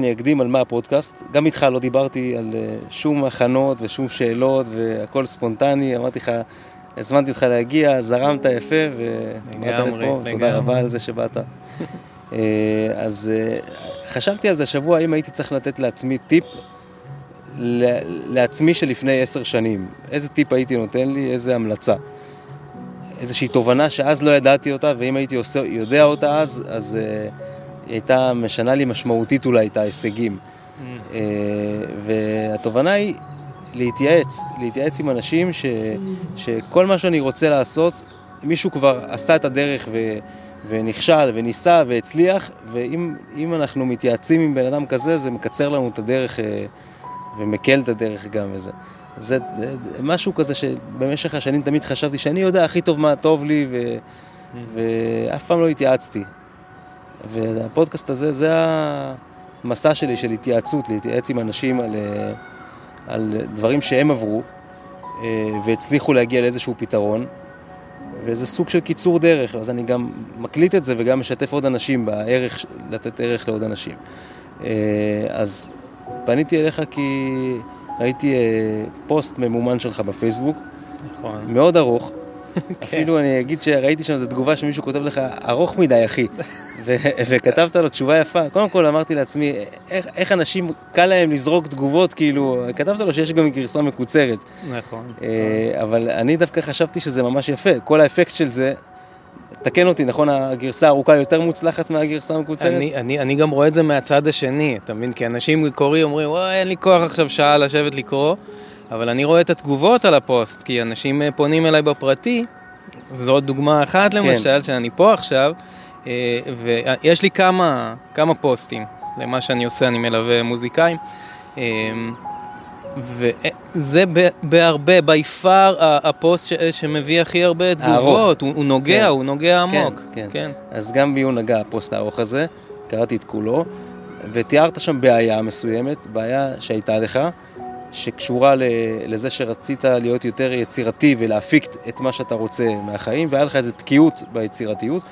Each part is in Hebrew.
אני אקדים על מה הפודקאסט, גם איתך לא דיברתי על אה, שום הכנות ושום שאלות והכל ספונטני, אמרתי לך, הזמנתי אותך להגיע, זרמת יפה ובאת לפה, תודה רבה על זה שבאת. אה, אז אה, חשבתי על זה השבוע, האם הייתי צריך לתת לעצמי טיפ לעצמי שלפני עשר שנים. איזה טיפ הייתי נותן לי, איזה המלצה. איזושהי תובנה שאז לא ידעתי אותה, ואם הייתי עושה, יודע אותה אז, אז uh, היא הייתה משנה לי משמעותית אולי את ההישגים. Mm. Uh, והתובנה היא להתייעץ, להתייעץ עם אנשים ש, שכל מה שאני רוצה לעשות, מישהו כבר עשה את הדרך ו, ונכשל וניסה והצליח, ואם אנחנו מתייעצים עם בן אדם כזה, זה מקצר לנו את הדרך uh, ומקל את הדרך גם וזה. זה משהו כזה שבמשך השנים תמיד חשבתי שאני יודע הכי טוב מה טוב לי ו... Mm. ואף פעם לא התייעצתי. והפודקאסט הזה, זה המסע שלי של התייעצות, להתייעץ עם אנשים על, אה, על דברים שהם עברו אה, והצליחו להגיע לאיזשהו פתרון. וזה סוג של קיצור דרך, אז אני גם מקליט את זה וגם משתף עוד אנשים בערך, לתת ערך לעוד אנשים. אה, אז פניתי אליך כי ראיתי פוסט ממומן שלך בפייסבוק, נכון. מאוד ארוך, כן. אפילו אני אגיד שראיתי שם איזו תגובה שמישהו כותב לך, ארוך מדי, אחי. וכתבת לו תשובה יפה. קודם כל אמרתי לעצמי, איך, איך אנשים, קל להם לזרוק תגובות, כאילו, כתבת לו שיש גם גרסה מקוצרת. נכון. אה, אבל אני דווקא חשבתי שזה ממש יפה. כל האפקט של זה, תקן אותי, נכון, הגרסה הארוכה יותר מוצלחת מהגרסה המקוצרת? אני, אני, אני גם רואה את זה מהצד השני, אתה מבין? כי אנשים קוראים, אומרים, וואי, אין לי כוח עכשיו שעה לשבת לקרוא. אבל אני רואה את התגובות על הפוסט, כי אנשים אה, פונים אליי בפרטי, זו דוגמה אחת כן. למשל, כן. שאני פה עכשיו, ויש לי כמה, כמה פוסטים למה שאני עושה, אני מלווה מוזיקאים. אה, וזה בהרבה, by far הפוסט ש, שמביא הכי הרבה תגובות, הוא, הוא נוגע, כן. הוא נוגע עמוק. כן, כן. כן. אז גם בי הוא נגע הפוסט הארוך הזה, קראתי את כולו, ותיארת שם בעיה מסוימת, בעיה שהייתה לך, שקשורה לזה שרצית להיות יותר יצירתי ולהפיק את מה שאתה רוצה מהחיים, והיה לך איזו תקיעות ביצירתיות,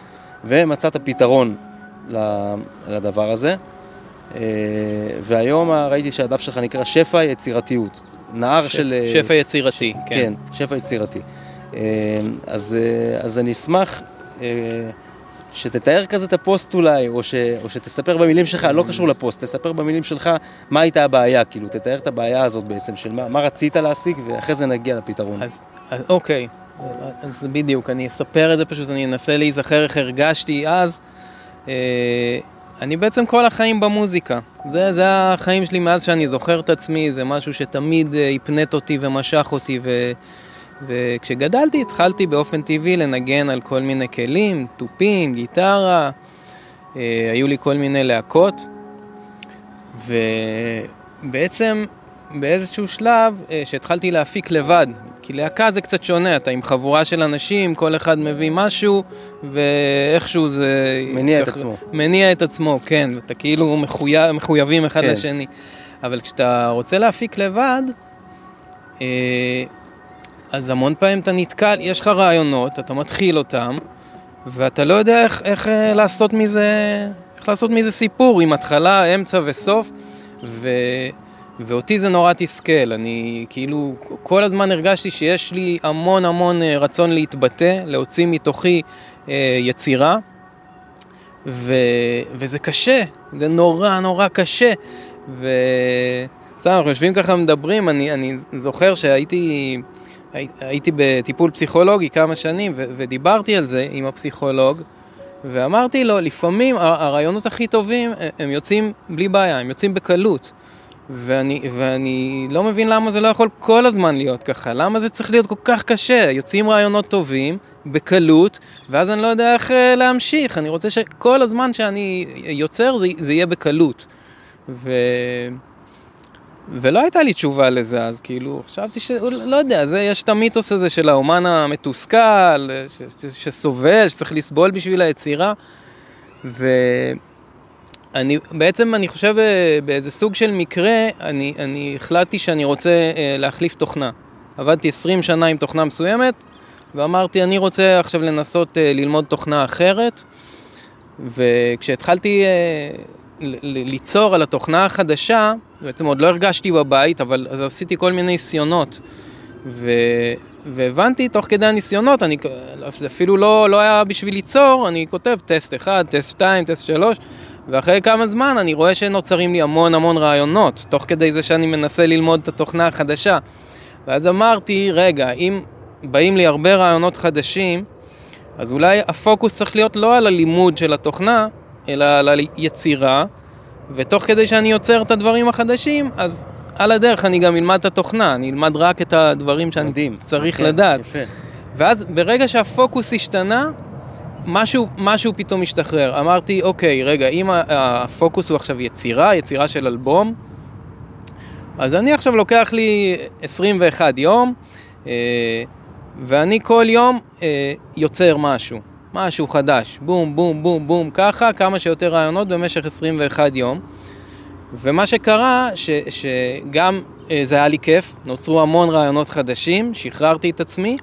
ומצאת פתרון לדבר הזה. אה, והיום ראיתי שהדף שלך נקרא שפע יצירתיות. נהר שפ, של... שפע יצירתי, כן. כן, שפע יצירתי. אה, אז, אה, אז אני אשמח שתתאר כזה את הפוסט אולי, או, ש, או שתספר במילים שלך, לא קשור לפוסט, תספר במילים שלך מה הייתה הבעיה, כאילו, תתאר את הבעיה הזאת בעצם, של מה, מה רצית להשיג, ואחרי זה נגיע לפתרון. אז, אז אוקיי, אז בדיוק, אני אספר את זה פשוט, אני אנסה להיזכר איך הרגשתי אז. אה, אני בעצם כל החיים במוזיקה. זה, זה החיים שלי מאז שאני זוכר את עצמי, זה משהו שתמיד אה, הפנט אותי ומשך אותי, ו... וכשגדלתי התחלתי באופן טבעי לנגן על כל מיני כלים, תופים, גיטרה, אה, היו לי כל מיני להקות, ובעצם באיזשהו שלב אה, שהתחלתי להפיק לבד, כי להקה זה קצת שונה, אתה עם חבורה של אנשים, כל אחד מביא משהו, ואיכשהו זה... מניע כך, את עצמו. מניע את עצמו, כן, ואתה כאילו מחויב, מחויבים אחד כן. לשני. אבל כשאתה רוצה להפיק לבד, אה, אז המון פעמים אתה נתקל, יש לך רעיונות, אתה מתחיל אותם, ואתה לא יודע איך, איך אה, לעשות מזה, איך לעשות מזה סיפור עם התחלה, אמצע וסוף, ו, ואותי זה נורא תסכל, אני כאילו כל הזמן הרגשתי שיש לי המון המון אה, רצון להתבטא, להוציא מתוכי אה, יצירה, ו, וזה קשה, זה נורא נורא קשה, ו... אנחנו יושבים ככה מדברים, אני, אני זוכר שהייתי הייתי בטיפול פסיכולוגי כמה שנים ו- ודיברתי על זה עם הפסיכולוג ואמרתי לו, לפעמים הרעיונות הכי טובים הם יוצאים בלי בעיה, הם יוצאים בקלות. ואני, ואני לא מבין למה זה לא יכול כל הזמן להיות ככה, למה זה צריך להיות כל כך קשה? יוצאים רעיונות טובים, בקלות, ואז אני לא יודע איך אה, להמשיך, אני רוצה שכל הזמן שאני יוצר זה, זה יהיה בקלות. ו... ולא הייתה לי תשובה לזה אז, כאילו, חשבתי ש... לא יודע, זה, יש את המיתוס הזה של האומן המתוסכל, ש, ש, שסובל, שצריך לסבול בשביל היצירה, ואני, בעצם אני חושב אה, באיזה סוג של מקרה, אני, אני החלטתי שאני רוצה אה, להחליף תוכנה. עבדתי 20 שנה עם תוכנה מסוימת, ואמרתי, אני רוצה עכשיו לנסות אה, ללמוד תוכנה אחרת, וכשהתחלתי... ליצור על התוכנה החדשה, בעצם עוד לא הרגשתי בבית, אבל אז עשיתי כל מיני ניסיונות. ו... והבנתי תוך כדי הניסיונות, אני, זה אפילו לא, לא היה בשביל ליצור, אני כותב טסט 1, טסט 2, טסט 3, ואחרי כמה זמן אני רואה שנוצרים לי המון המון רעיונות, תוך כדי זה שאני מנסה ללמוד את התוכנה החדשה. ואז אמרתי, רגע, אם באים לי הרבה רעיונות חדשים, אז אולי הפוקוס צריך להיות לא על הלימוד של התוכנה, אלא על היצירה, ותוך כדי שאני יוצר את הדברים החדשים, אז על הדרך אני גם אלמד את התוכנה, אני אלמד רק את הדברים שאני מדהים. צריך כן, לדעת. יפה. ואז ברגע שהפוקוס השתנה, משהו, משהו פתאום השתחרר. אמרתי, אוקיי, רגע, אם הפוקוס הוא עכשיו יצירה, יצירה של אלבום, אז אני עכשיו לוקח לי 21 יום, אה, ואני כל יום אה, יוצר משהו, משהו חדש, בום, בום, בום, בום, ככה, כמה שיותר רעיונות במשך 21 יום. ומה שקרה, ש, שגם אה, זה היה לי כיף, נוצרו המון רעיונות חדשים, שחררתי את עצמי,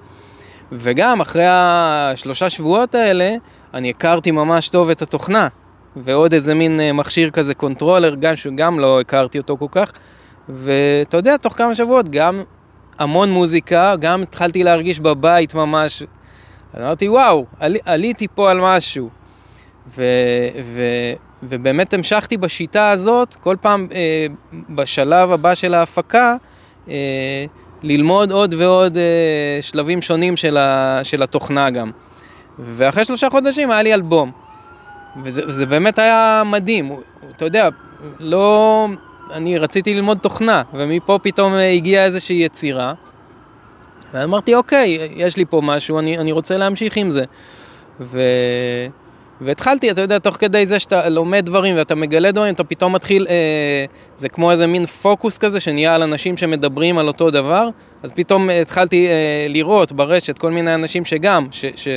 וגם אחרי השלושה שבועות האלה, אני הכרתי ממש טוב את התוכנה, ועוד איזה מין אה, מכשיר כזה, controller, גם שגם לא הכרתי אותו כל כך, ואתה יודע, תוך כמה שבועות גם המון מוזיקה, גם התחלתי להרגיש בבית ממש, אמרתי, וואו, עלי, עליתי פה על משהו. ו, ו, ובאמת המשכתי בשיטה הזאת, כל פעם אה, בשלב הבא של ההפקה, אה, ללמוד עוד ועוד אה, שלבים שונים של, ה, של התוכנה גם. ואחרי שלושה חודשים היה לי אלבום. וזה, וזה באמת היה מדהים. אתה יודע, לא... אני רציתי ללמוד תוכנה, ומפה פתאום הגיעה איזושהי יצירה. ואמרתי, אוקיי, יש לי פה משהו, אני, אני רוצה להמשיך עם זה. ו... והתחלתי, אתה יודע, תוך כדי זה שאתה לומד דברים ואתה מגלה דברים, אתה פתאום מתחיל, אה, זה כמו איזה מין פוקוס כזה שנהיה על אנשים שמדברים על אותו דבר, אז פתאום התחלתי אה, לראות ברשת כל מיני אנשים שגם, ש, ש,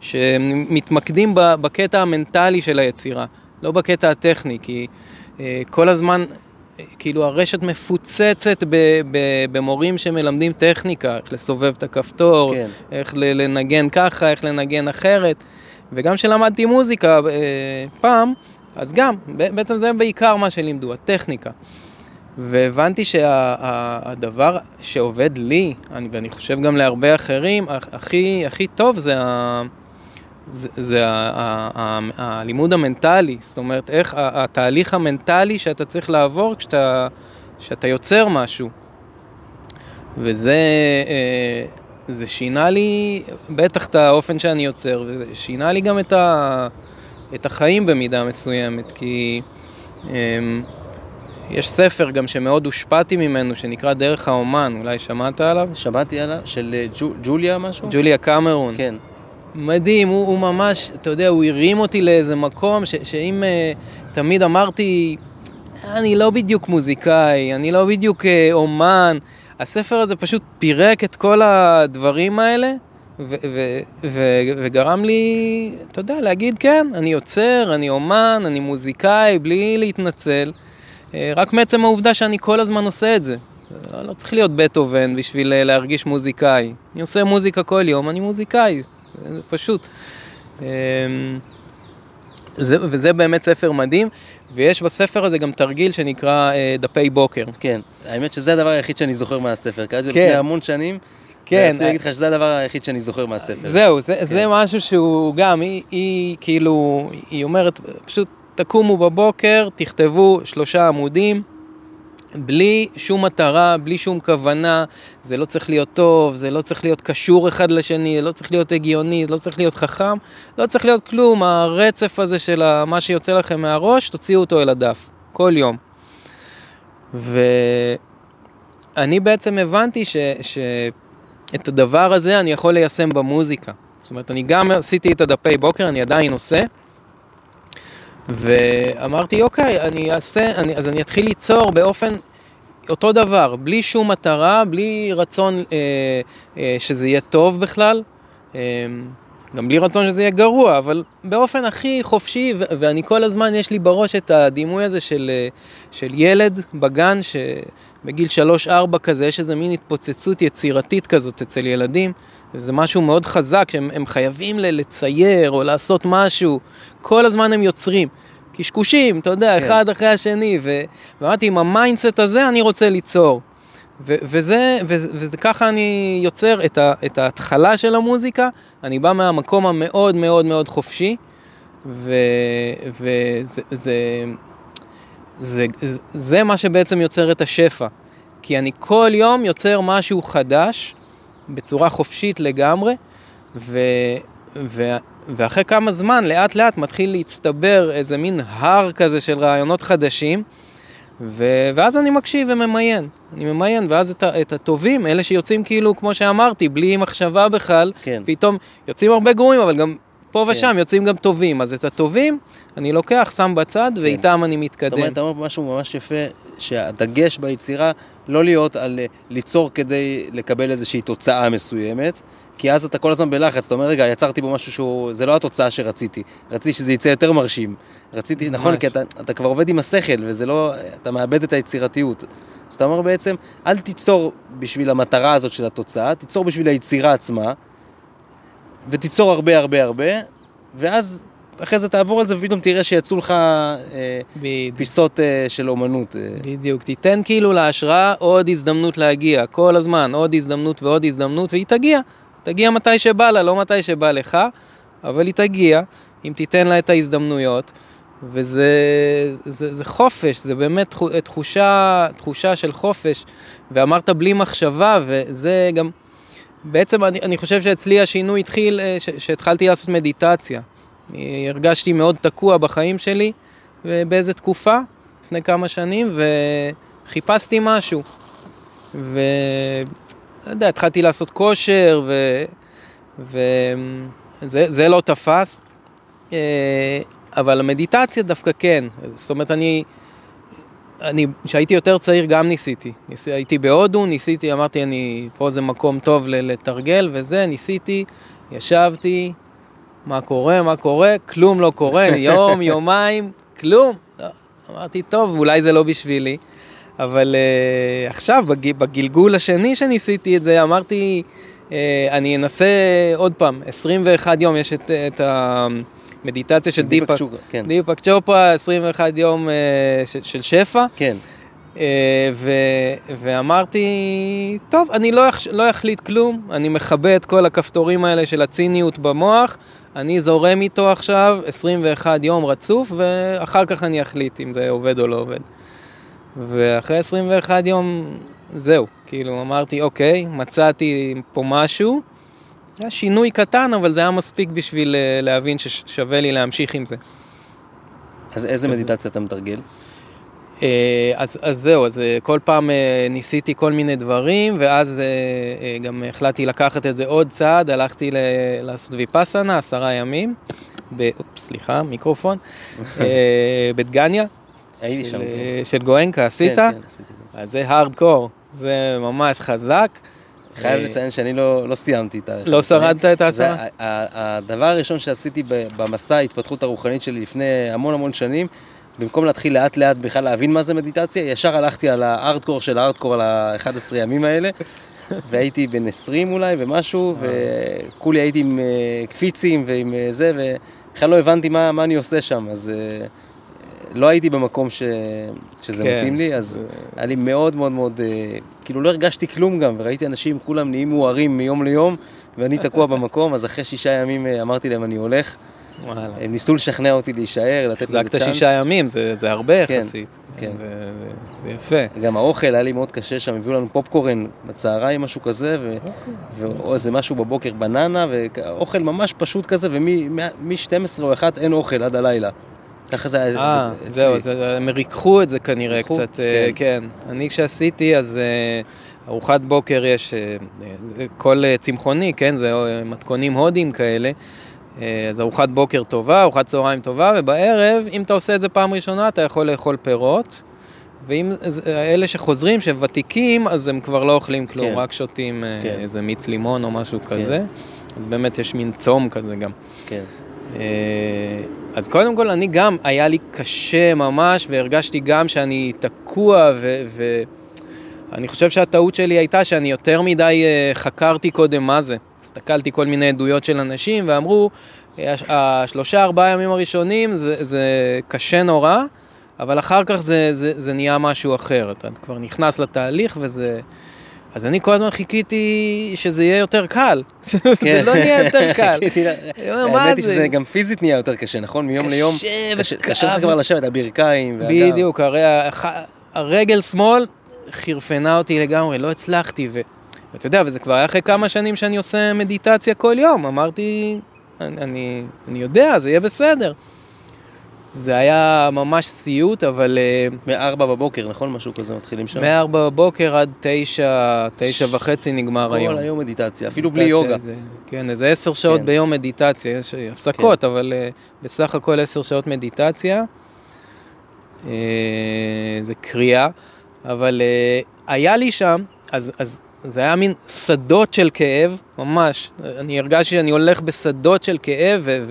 שמתמקדים בקטע המנטלי של היצירה, לא בקטע הטכני, כי אה, כל הזמן... כאילו הרשת מפוצצת ב, ב, במורים שמלמדים טכניקה, איך לסובב את הכפתור, כן. איך לנגן ככה, איך לנגן אחרת. וגם כשלמדתי מוזיקה אה, פעם, אז גם, בעצם זה בעיקר מה שלימדו, הטכניקה. והבנתי שהדבר שה, שעובד לי, אני, ואני חושב גם להרבה אחרים, הכי, הכי טוב זה, ה, זה, זה ה, ה, ה, הלימוד המנטלי, זאת אומרת, איך התהליך המנטלי שאתה צריך לעבור כשאתה, כשאתה יוצר משהו. וזה... זה שינה לי בטח את האופן שאני יוצר, וזה שינה לי גם את, ה, את החיים במידה מסוימת, כי אמ, יש ספר גם שמאוד הושפעתי ממנו, שנקרא דרך האומן, אולי שמעת עליו? שמעתי עליו, של אה, ג'ו, ג'וליה משהו? ג'וליה קמרון. כן. מדהים, הוא, הוא ממש, אתה יודע, הוא הרים אותי לאיזה מקום ש, שאם uh, תמיד אמרתי, אני לא בדיוק מוזיקאי, אני לא בדיוק uh, אומן, הספר הזה פשוט פירק את כל הדברים האלה, וגרם לי, אתה יודע, להגיד כן, אני יוצר, אני אומן, אני מוזיקאי, בלי להתנצל, אה, רק מעצם העובדה שאני כל הזמן עושה את זה. לא, לא צריך להיות בטהובן בשביל אה, להרגיש מוזיקאי. אני עושה מוזיקה כל יום, אני מוזיקאי, זה פשוט. אמ, זה, וזה באמת ספר מדהים, ויש בספר הזה גם תרגיל שנקרא אה, דפי בוקר. כן, האמת שזה הדבר היחיד שאני זוכר מהספר, קראתי את זה כן. לפני המון שנים. כן. רציתי להגיד לך שזה הדבר היחיד שאני זוכר מהספר. זהו, זה, כן. זה משהו שהוא גם, היא, היא כאילו, היא אומרת, פשוט תקומו בבוקר, תכתבו שלושה עמודים. בלי שום מטרה, בלי שום כוונה, זה לא צריך להיות טוב, זה לא צריך להיות קשור אחד לשני, זה לא צריך להיות הגיוני, זה לא צריך להיות חכם, לא צריך להיות כלום, הרצף הזה של מה שיוצא לכם מהראש, תוציאו אותו אל הדף, כל יום. ואני בעצם הבנתי ש... ש... את הדבר הזה אני יכול ליישם במוזיקה. זאת אומרת, אני גם עשיתי את הדפי בוקר, אני עדיין עושה, ואמרתי, אוקיי, אני אעשה, אני, אז אני אתחיל ליצור באופן אותו דבר, בלי שום מטרה, בלי רצון אה, אה, שזה יהיה טוב בכלל, אה, גם בלי רצון שזה יהיה גרוע, אבל באופן הכי חופשי, ו- ואני כל הזמן, יש לי בראש את הדימוי הזה של, אה, של ילד בגן, שבגיל 3-4 כזה, יש איזה מין התפוצצות יצירתית כזאת אצל ילדים. וזה משהו מאוד חזק, שהם חייבים לצייר או לעשות משהו, כל הזמן הם יוצרים. קשקושים, אתה יודע, כן. אחד אחרי השני, ו... ואמרתי, עם ה mindset הזה אני רוצה ליצור. ו- וזה, וזה, וזה ככה אני יוצר את, ה- את ההתחלה של המוזיקה, אני בא מהמקום המאוד מאוד מאוד חופשי, ו- וזה זה, זה, זה, זה מה שבעצם יוצר את השפע. כי אני כל יום יוצר משהו חדש, בצורה חופשית לגמרי, ו, ו, ואחרי כמה זמן, לאט לאט מתחיל להצטבר איזה מין הר כזה של רעיונות חדשים, ו, ואז אני מקשיב וממיין. אני ממיין, ואז את, את הטובים, אלה שיוצאים כאילו, כמו שאמרתי, בלי מחשבה בכלל, כן. פתאום יוצאים הרבה גרועים, אבל גם פה כן. ושם יוצאים גם טובים. אז את הטובים אני לוקח, שם בצד, ואיתם אני זאת מתקדם. אומרת, אתה אומר משהו ממש יפה, שהדגש ביצירה לא להיות על אה, ליצור כדי לקבל איזושהי תוצאה מסוימת, כי אז אתה כל הזמן בלחץ, אתה אומר, רגע, יצרתי בו משהו שהוא, זה לא התוצאה שרציתי, רציתי שזה יצא יותר מרשים. רציתי, נכון, ממש. כי אתה, אתה כבר עובד עם השכל, וזה לא, אתה מאבד את היצירתיות. אז אתה אומר בעצם, אל תיצור בשביל המטרה הזאת של התוצאה, תיצור בשביל היצירה עצמה, ותיצור הרבה הרבה הרבה, ואז אחרי זה תעבור על זה ופתאום תראה שיצאו לך אה. פיסות אה, של אומנות. אה. בדיוק, תיתן כאילו להשראה עוד הזדמנות להגיע, כל הזמן, עוד הזדמנות ועוד הזדמנות, והיא תגיע. תגיע מתי שבא לה, לא מתי שבא לך, אבל היא תגיע, אם תיתן לה את ההזדמנויות, וזה זה, זה חופש, זה באמת תחו- תחושה, תחושה של חופש, ואמרת בלי מחשבה, וזה גם, בעצם אני, אני חושב שאצלי השינוי התחיל, אה, ש- שהתחלתי לעשות מדיטציה. אני הרגשתי מאוד תקוע בחיים שלי, באיזה תקופה, לפני כמה שנים, וחיפשתי משהו. ו... לא יודע, התחלתי לעשות כושר, ו... וזה זה לא תפס. אה, אבל המדיטציה דווקא כן. זאת אומרת, אני... אני, כשהייתי יותר צעיר גם ניסיתי. ניס, הייתי בהודו, ניסיתי, אמרתי, אני, פה זה מקום טוב לתרגל וזה, ניסיתי, ישבתי, מה קורה, מה קורה, כלום לא קורה, יום, יומיים, כלום. לא, אמרתי, טוב, אולי זה לא בשבילי, אבל uh, עכשיו, בג, בגלגול השני שניסיתי את זה, אמרתי, uh, אני אנסה עוד פעם, 21 יום, יש את, את המדיטציה של דיפק, כן. דיפק צ'ופרה, 21 יום uh, של, של שפע. כן, אה, ו, ואמרתי, טוב, אני לא, אח- לא אחליט כלום, אני מכבה את כל הכפתורים האלה של הציניות במוח, אני זורם איתו עכשיו 21 יום רצוף, ואחר כך אני אחליט אם זה עובד או לא עובד. ואחרי 21 יום, זהו, כאילו אמרתי, אוקיי, מצאתי פה משהו. היה שינוי קטן, אבל זה היה מספיק בשביל אה, להבין ששווה לי להמשיך עם זה. אז איזה מדיטציה אתה מתרגל? אה, אז, אז זהו, אז אה, כל פעם אה, ניסיתי כל מיני דברים, ואז גם החלטתי לקחת את זה עוד צעד, הלכתי ל- לעשות ויפאסנה עשרה ימים, ב... אופ, סליחה, מיקרופון, בדגניה, הייתי שם. של, כן. של גואנקה, עשית? כן, כן, עשיתי. אז זה הארדקור, זה ממש חזק. חייב לציין שאני לא, לא סיימתי את ה... לא שרדת את זה העשרה? ה- ה- הדבר הראשון שעשיתי במסע ההתפתחות הרוחנית שלי לפני המון המון שנים, במקום להתחיל לאט לאט בכלל להבין מה זה מדיטציה, ישר הלכתי על הארדקור של הארדקור על ה-11 ימים האלה, והייתי בן 20 אולי ומשהו, וכולי הייתי עם אה, קפיצים ועם אה, זה, ובכלל לא הבנתי מה, מה אני עושה שם, אז אה, לא הייתי במקום ש... שזה כן, מתאים לי, אז היה לי מאוד מאוד מאוד, כאילו לא הרגשתי כלום גם, וראיתי אנשים כולם נהיים מוארים מיום ליום, ואני תקוע במקום, אז אחרי שישה ימים אמרתי להם אני הולך. וואלה. הם ניסו לשכנע אותי להישאר, לתת לזה צ'אנס. שישה ימים, זה, זה הרבה כן, יחסית. כן. זה, זה יפה. גם האוכל היה לי מאוד קשה שם, הביאו לנו פופקורן בצהריים, משהו כזה, ו... אוקיי. ואו איזה משהו בבוקר, בננה, ואוכל ממש פשוט כזה, ומ-12 או 1 אין אוכל עד הלילה. ככה זה היה אה. זהו, אז הם ריככו את זה כנראה ריככו? קצת, אה, כן. אני כשעשיתי, אז אה, ארוחת בוקר יש, אה, זה כל אה, צמחוני, כן, זה אה, מתכונים הודים כאלה. אה, אז ארוחת בוקר טובה, ארוחת צהריים טובה, ובערב, אם אתה עושה את זה פעם ראשונה, אתה יכול לאכול פירות. ואם אלה שחוזרים, שוותיקים, אז הם כבר לא אוכלים כלום, כן. רק שותים אה, כן. איזה מיץ לימון או משהו כזה. אז באמת יש מין צום כזה גם. כן. אה, אז קודם כל, אני גם, היה לי קשה ממש, והרגשתי גם שאני תקוע, ואני חושב שהטעות שלי הייתה שאני יותר מדי חקרתי קודם מה זה. הסתכלתי כל מיני עדויות של אנשים, ואמרו, השלושה ארבעה ימים הראשונים זה, זה קשה נורא, אבל אחר כך זה, זה, זה נהיה משהו אחר, אתה כבר נכנס לתהליך וזה... אז אני כל הזמן חיכיתי שזה יהיה יותר קל, זה כן. לא נהיה יותר קל. האמת היא זה? שזה גם פיזית נהיה יותר קשה, נכון? מיום קשה ליום. וכאב. קשה לך כבר לשבת, הברכיים. בדיוק, הרי הרגל שמאל חירפנה אותי לגמרי, לא הצלחתי, ואתה יודע, וזה כבר היה אחרי כמה שנים שאני עושה מדיטציה כל יום, אמרתי, אני, אני, אני יודע, זה יהיה בסדר. זה היה ממש סיוט, אבל אה, מארבע בבוקר, נכון? משהו כזה מתחילים שם. מ-4 בבוקר עד 9, 9 וחצי נגמר היום. כל היום מדיטציה, אפילו בלי מדיטציה, יוגה. זה- כן, איזה עשר שעות כן. ביום מדיטציה, יש הפסקות, אבל אה, בסך הכל עשר שעות מדיטציה. אה, זה קריאה, אבל היה לי שם, אז, אז זה היה מין שדות של כאב, ממש. אני הרגשתי שאני הולך בשדות של כאב, ו-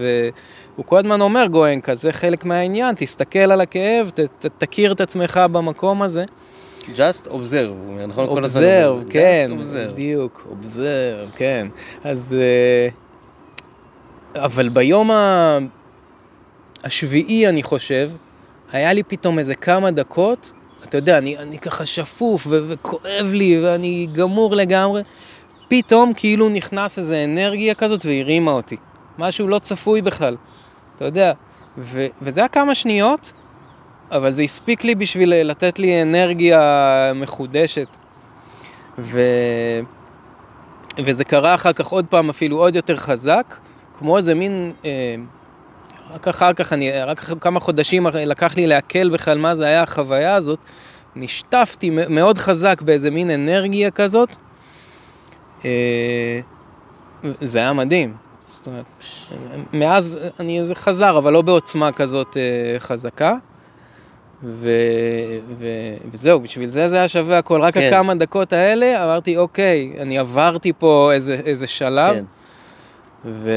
והוא כל הזמן אומר, גואנקה, זה חלק מהעניין, תסתכל על הכאב, ת, ת, תכיר את עצמך במקום הזה. Just observe, הוא אומר, נכון? כל הזמן אומר, כן, observe. בדיוק, אובזרב, כן. אז... אה, אבל ביום ה... השביעי, אני חושב, היה לי פתאום איזה כמה דקות, אתה יודע, אני, אני ככה שפוף ו- וכואב לי ואני גמור לגמרי. פתאום כאילו נכנס איזה אנרגיה כזאת והרימה אותי. משהו לא צפוי בכלל, אתה יודע. ו- וזה היה כמה שניות, אבל זה הספיק לי בשביל לתת לי אנרגיה מחודשת. ו... וזה קרה אחר כך עוד פעם אפילו עוד יותר חזק, כמו איזה מין... אה, רק אחר כך, אני, רק אחרי כמה חודשים לקח לי לעכל בכלל מה זה היה החוויה הזאת. נשטפתי מאוד חזק באיזה מין אנרגיה כזאת. אה, זה היה מדהים. זאת אומרת, מאז אני, זה חזר, אבל לא בעוצמה כזאת אה, חזקה. ו, ו, וזהו, בשביל זה זה היה שווה הכל. רק כן. הכמה דקות האלה אמרתי, אוקיי, אני עברתי פה איזה, איזה שלב. כן. ו...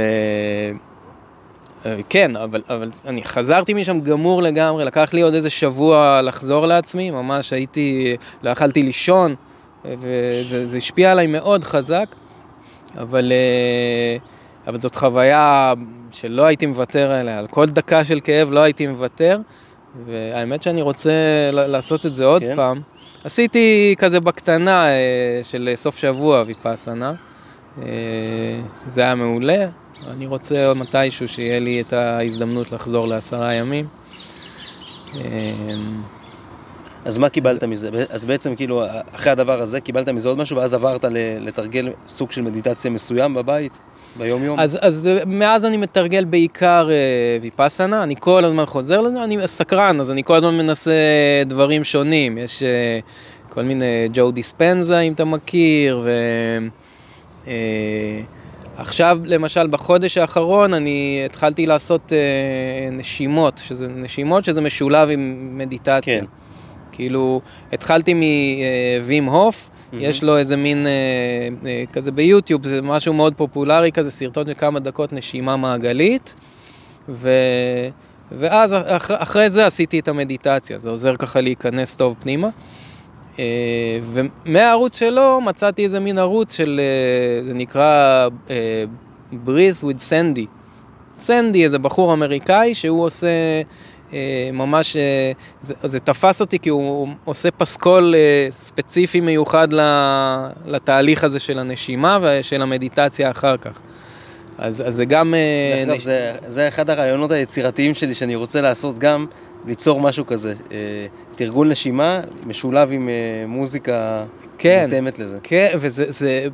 אה, כן, אבל, אבל אני חזרתי משם גמור לגמרי, לקח לי עוד איזה שבוע לחזור לעצמי, ממש הייתי, לא יכלתי לישון, וזה זה השפיע עליי מאוד חזק, אבל, אה, אבל זאת חוויה שלא הייתי מוותר עליה, על כל דקה של כאב לא הייתי מוותר, והאמת שאני רוצה לעשות את זה עוד כן. פעם. עשיתי כזה בקטנה אה, של סוף שבוע ויפאסנה. זה היה מעולה. אני רוצה מתישהו שיהיה לי את ההזדמנות לחזור לעשרה ימים. אה, אז מה קיבלת מזה? אז בעצם כאילו, אחרי הדבר הזה קיבלת מזה עוד משהו, ואז עברת לתרגל סוג של מדיטציה מסוים בבית, ביום-יום? אז, אז מאז אני מתרגל בעיקר אה, ויפאסנה, אני כל הזמן חוזר לזה, אני סקרן, אז אני כל הזמן מנסה דברים שונים. יש אה, כל מיני ג'ו דיספנזה, אם אתה מכיר, ו... אה, עכשיו, למשל, בחודש האחרון אני התחלתי לעשות אה, נשימות, שזה נשימות שזה משולב עם מדיטציה. כן. כאילו, התחלתי מווים הוף, יש לו איזה מין, אה, אה, כזה ביוטיוב, זה משהו מאוד פופולרי כזה, סרטון של כמה דקות נשימה מעגלית, ו... ואז אח... אחרי זה עשיתי את המדיטציה, זה עוזר ככה להיכנס טוב פנימה. אה, ומהערוץ שלו מצאתי איזה מין ערוץ של, אה, זה נקרא אה, Breathe with Sandy. סנדי, איזה בחור אמריקאי שהוא עושה ממש, זה, זה תפס אותי כי הוא עושה פסקול ספציפי מיוחד לתהליך הזה של הנשימה ושל המדיטציה אחר כך. אז, אז זה גם... דרך אגב, נש... זה, זה אחד הרעיונות היצירתיים שלי שאני רוצה לעשות גם, ליצור משהו כזה. אה, תרגול נשימה משולב עם אה, מוזיקה כן. מותאמת לזה. כן, וזה, זה,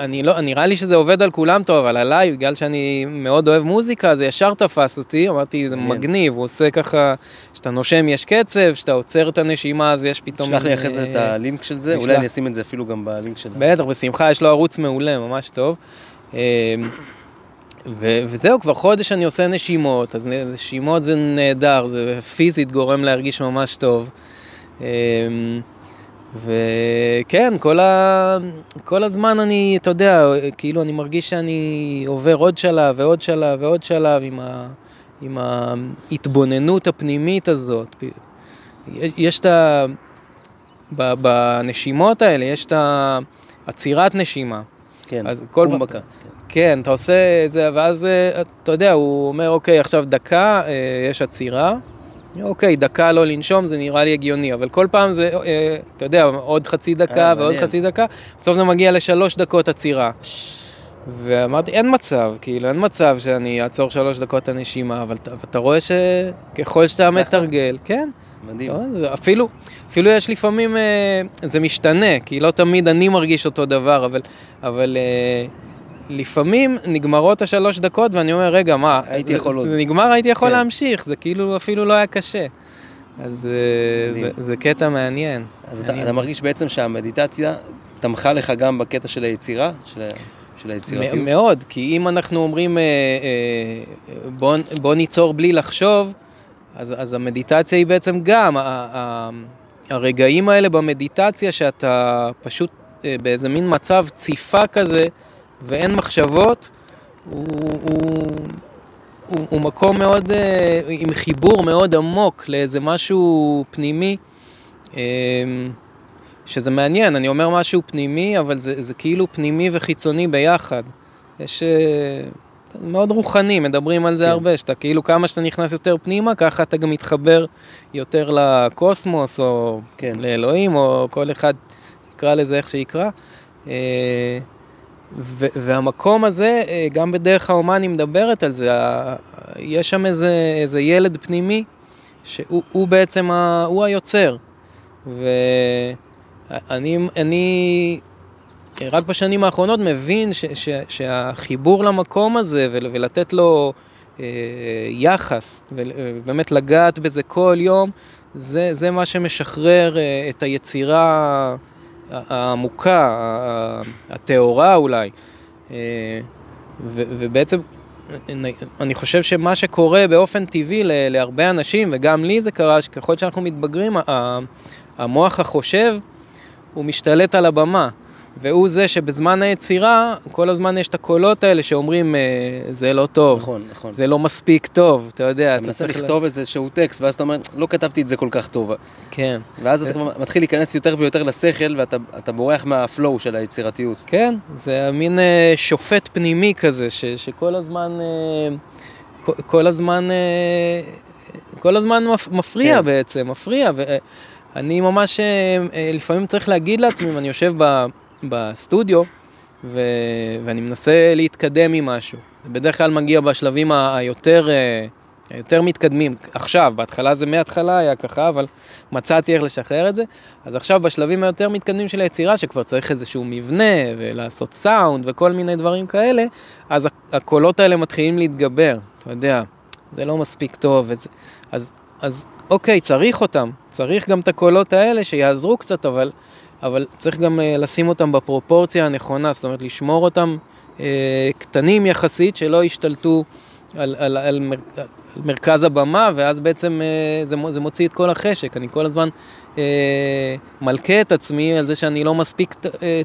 אני לא, נראה לי שזה עובד על כולם טוב, אבל עליי, בגלל שאני מאוד אוהב מוזיקה, זה ישר תפס אותי, אמרתי, זה. מגניב, הוא עושה ככה, כשאתה נושם יש קצב, כשאתה עוצר את הנשימה אז יש פתאום... שלח לי אחרי זה את אה, הלינק של זה. אולי אני אשים את זה אפילו גם בלינק של... בטח, בשמחה, יש לו ערוץ מעולה, ממש טוב. ו- וזהו, כבר חודש אני עושה נשימות, אז נשימות זה נהדר, זה פיזית גורם להרגיש ממש טוב. אה, וכן, כל, ה... כל הזמן אני, אתה יודע, כאילו אני מרגיש שאני עובר עוד שלב ועוד שלב ועוד שלב עם, ה... עם ההתבוננות הפנימית הזאת. יש את ה... ב- בנשימות האלה, יש את העצירת נשימה. כן, אז כל- קומבקה. כן. כן, אתה עושה את זה, ואז אה, אתה יודע, הוא אומר, אוקיי, עכשיו דקה, אה, יש עצירה. אוקיי, דקה לא לנשום, זה נראה לי הגיוני, אבל כל פעם זה, אה, אתה יודע, עוד חצי דקה ועוד חצי דקה, בסוף זה מגיע לשלוש דקות עצירה. ואמרתי, אין מצב, כאילו, אין מצב שאני אעצור שלוש דקות הנשימה, אבל אתה רואה שככל שאתה מתרגל, כן. מדהים. אפילו, אפילו יש לפעמים, זה משתנה, כי לא תמיד אני מרגיש אותו דבר, אבל, אבל לפעמים נגמרות השלוש דקות ואני אומר, רגע, מה, הייתי יכול עוד. זה נגמר, הייתי יכול כן. להמשיך, זה כאילו אפילו לא היה קשה. אז אה, זה, זה קטע מעניין. אז אתה, אתה מרגיש בעצם שהמדיטציה תמכה לך גם בקטע של היצירה? של... של היצירתיות? מאוד, כי אם אנחנו אומרים אה, אה, בוא, בוא ניצור בלי לחשוב, אז, אז המדיטציה היא בעצם גם, ה, ה, הרגעים האלה במדיטציה שאתה פשוט באיזה מין מצב ציפה כזה, ואין מחשבות, הוא, הוא, הוא, הוא מקום מאוד, אה, עם חיבור מאוד עמוק לאיזה משהו פנימי, אה, שזה מעניין, אני אומר משהו פנימי, אבל זה, זה כאילו פנימי וחיצוני ביחד. יש... אה, מאוד רוחני, מדברים על זה כן. הרבה, שאתה כאילו כמה שאתה נכנס יותר פנימה, ככה אתה גם מתחבר יותר לקוסמוס, או כן. לאלוהים, או כל אחד יקרא לזה איך שיקרא. והמקום הזה, אה, גם בדרך האומן היא מדברת על זה, יש שם איזה, איזה ילד פנימי, שהוא בעצם, ה, הוא היוצר. ואני אני רק בשנים האחרונות מבין ש, ש, שהחיבור למקום הזה ולתת לו אה, יחס, ובאמת לגעת בזה כל יום, זה, זה מה שמשחרר אה, את היצירה העמוקה, הטהורה אולי. אה, ובעצם אני חושב שמה שקורה באופן טבעי להרבה אנשים, וגם לי זה קרה, שככל שאנחנו מתבגרים, המוח החושב הוא משתלט על הבמה. והוא זה שבזמן היצירה, כל הזמן יש את הקולות האלה שאומרים, אה, זה לא טוב, נכון, נכון. זה לא מספיק טוב, אתה יודע. אתה מנסה לכתוב איזה שהוא טקסט, ואז אתה אומר, לא כתבתי את זה כל כך טוב. כן. ואז אתה מתחיל להיכנס יותר ויותר לשכל, ואתה בורח מהפלואו של היצירתיות. כן, זה מין אה, שופט פנימי כזה, ש, שכל הזמן, אה, כל, כל הזמן, כל הזמן מפריע כן. בעצם, מפריע. ואני ממש לפעמים צריך להגיד לעצמי, אם אני יושב. בסטודיו, ו... ואני מנסה להתקדם עם משהו. זה בדרך כלל מגיע בשלבים היותר, אה, היותר מתקדמים. עכשיו, בהתחלה זה מההתחלה היה ככה, אבל מצאתי איך לשחרר את זה. אז עכשיו בשלבים היותר מתקדמים של היצירה, שכבר צריך איזשהו מבנה, ולעשות סאונד וכל מיני דברים כאלה, אז הקולות האלה מתחילים להתגבר, אתה יודע, זה לא מספיק טוב. וזה... אז, אז אוקיי, צריך אותם, צריך גם את הקולות האלה שיעזרו קצת, אבל... אבל צריך גם אה, לשים אותם בפרופורציה הנכונה, זאת אומרת לשמור אותם אה, קטנים יחסית, שלא ישתלטו על, על, על, מר, על מרכז הבמה, ואז בעצם אה, זה, זה מוציא את כל החשק. אני כל הזמן מלכה את עצמי על זה שאני לא מספיק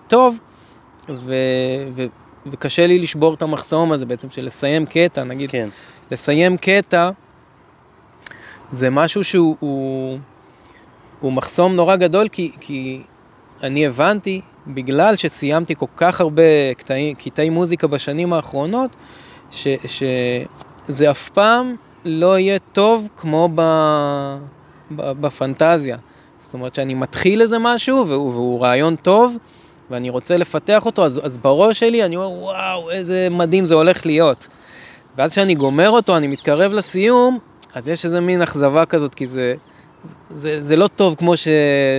טוב, ו, ו, וקשה לי לשבור את המחסום הזה בעצם, של לסיים קטע, נגיד, כן. לסיים קטע, זה משהו שהוא... הוא, הוא מחסום נורא גדול, כי, כי אני הבנתי, בגלל שסיימתי כל כך הרבה קטעי, קטעי מוזיקה בשנים האחרונות, ש, שזה אף פעם לא יהיה טוב כמו ב, ב, בפנטזיה. זאת אומרת שאני מתחיל איזה משהו והוא, והוא רעיון טוב, ואני רוצה לפתח אותו, אז, אז בראש שלי אני אומר, וואו, איזה מדהים זה הולך להיות. ואז כשאני גומר אותו, אני מתקרב לסיום, אז יש איזה מין אכזבה כזאת, כי זה, זה, זה לא טוב כמו ש,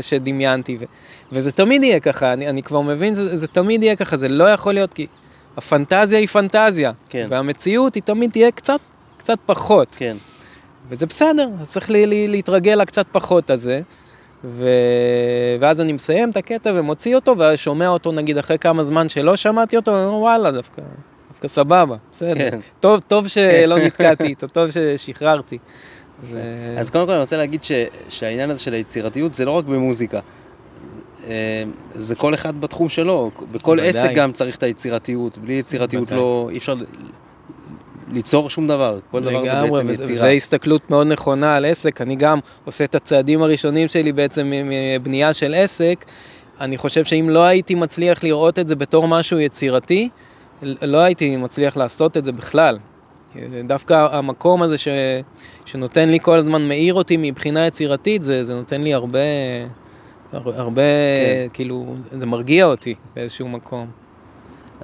שדמיינתי. ו, וזה תמיד יהיה ככה, אני, אני כבר מבין, זה, זה תמיד יהיה ככה, זה לא יכול להיות, כי הפנטזיה היא פנטזיה, כן. והמציאות היא תמיד תהיה קצת, קצת פחות. כן. וזה בסדר, אז צריך לי, לי, להתרגל לקצת פחות הזה. ו... ואז אני מסיים את הקטע ומוציא אותו, ושומע אותו נגיד אחרי כמה זמן שלא שמעתי אותו, ואומר וואלה דווקא, דווקא סבבה, בסדר. כן. טוב, טוב שלא נתקעתי איתו, טוב ששחררתי. ו... אז קודם כל אני רוצה להגיד ש... שהעניין הזה של היצירתיות זה לא רק במוזיקה. אה, זה כל אחד בתחום שלו, בכל בוודאי. עסק גם צריך את היצירתיות, בלי יצירתיות בוודאי. לא, אי אפשר ליצור שום דבר, כל דבר זה בעצם וזה, יצירה. זו הסתכלות מאוד נכונה על עסק, אני גם עושה את הצעדים הראשונים שלי בעצם מבנייה של עסק, אני חושב שאם לא הייתי מצליח לראות את זה בתור משהו יצירתי, לא הייתי מצליח לעשות את זה בכלל. דווקא המקום הזה ש, שנותן לי כל הזמן, מאיר אותי מבחינה יצירתית, זה, זה נותן לי הרבה, הרבה, כן. כאילו, זה מרגיע אותי באיזשהו מקום.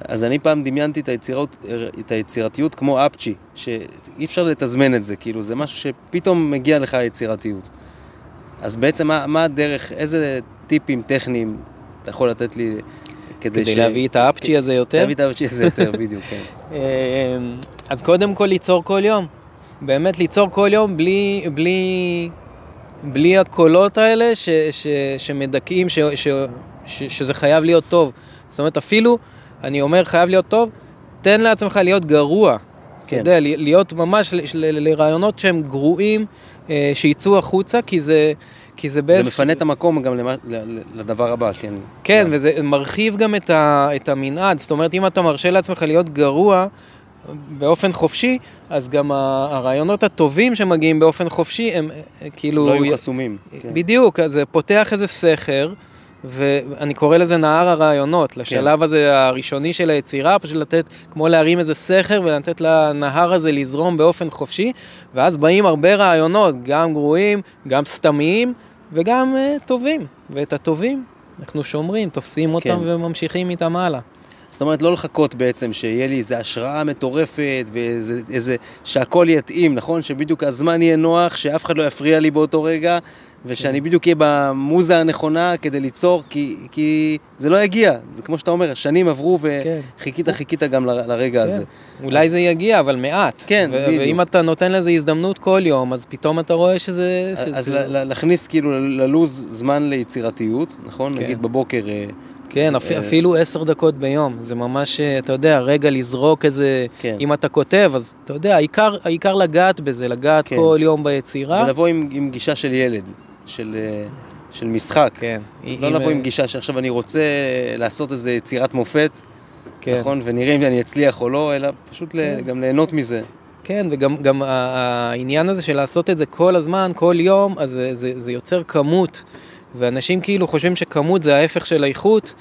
אז אני פעם דמיינתי את, היצירות, את היצירתיות כמו אפצ'י, שאי אפשר לתזמן את זה, כאילו זה משהו שפתאום מגיע לך היצירתיות. אז בעצם מה, מה הדרך, איזה טיפים טכניים אתה יכול לתת לי כדי, כדי ש... להביא את האפצ'י הזה יותר? להביא את האפצ'י הזה יותר, בדיוק, כן. אמ, אז קודם כל ליצור כל יום. באמת ליצור כל יום בלי, בלי, בלי הקולות האלה ש, ש, שמדכאים ש, ש, ש, שזה חייב להיות טוב. זאת אומרת, אפילו, אני אומר חייב להיות טוב, תן לעצמך להיות גרוע. כן. אתה יודע, להיות ממש לרעיונות שהם גרועים, אה, שיצאו החוצה, כי זה... כי זה באיז... זה מפנה את המקום גם למה, לדבר הבא, כן. כן, וזה מרחיב גם את, ה, את המנעד. זאת אומרת, אם אתה מרשה לעצמך להיות גרוע באופן חופשי, אז גם הרעיונות הטובים שמגיעים באופן חופשי, הם אה, כאילו... לא יהיו חסומים. כן. בדיוק, אז זה פותח איזה סכר. ואני קורא לזה נהר הרעיונות, לשלב כן. הזה הראשוני של היצירה, פשוט לתת, כמו להרים איזה סכר ולתת לנהר הזה לזרום באופן חופשי, ואז באים הרבה רעיונות, גם גרועים, גם סתמיים וגם uh, טובים, ואת הטובים אנחנו שומרים, תופסים אותם כן. וממשיכים איתם הלאה. זאת אומרת, לא לחכות בעצם שיהיה לי איזו השראה מטורפת ואיזה, איזה, שהכל יתאים, נכון? שבדיוק הזמן יהיה נוח, שאף אחד לא יפריע לי באותו רגע, ושאני כן. בדיוק אהיה במוזה הנכונה כדי ליצור, כי, כי זה לא יגיע. זה כמו שאתה אומר, שנים עברו וחיכית, כן. חיכית גם לרגע כן. הזה. אולי אז... זה יגיע, אבל מעט. כן, ו- בדיוק. ואם אתה נותן לזה הזדמנות כל יום, אז פתאום אתה רואה שזה... שזה... אז להכניס כאילו ללוז זמן ליצירתיות, נכון? כן. נגיד בבוקר... אה, כן, אפ, אפילו עשר דקות ביום, זה ממש, אה, אתה יודע, רגע לזרוק איזה, כן. אם אתה כותב, אז אתה יודע, העיקר, העיקר לגעת בזה, לגעת כן. כל יום ביצירה. ולבוא עם, עם גישה של ילד. של, אה, של משחק. כן. לא לבוא עם גישה שעכשיו אני רוצה לעשות איזה יצירת מופת, כן. נכון? ונראה אם אני אצליח או לא, אלא פשוט כן. גם ליהנות מזה. כן, וגם גם העניין הזה של לעשות את זה כל הזמן, כל יום, אז זה, זה, זה יוצר כמות. ואנשים כאילו חושבים שכמות זה ההפך של האיכות,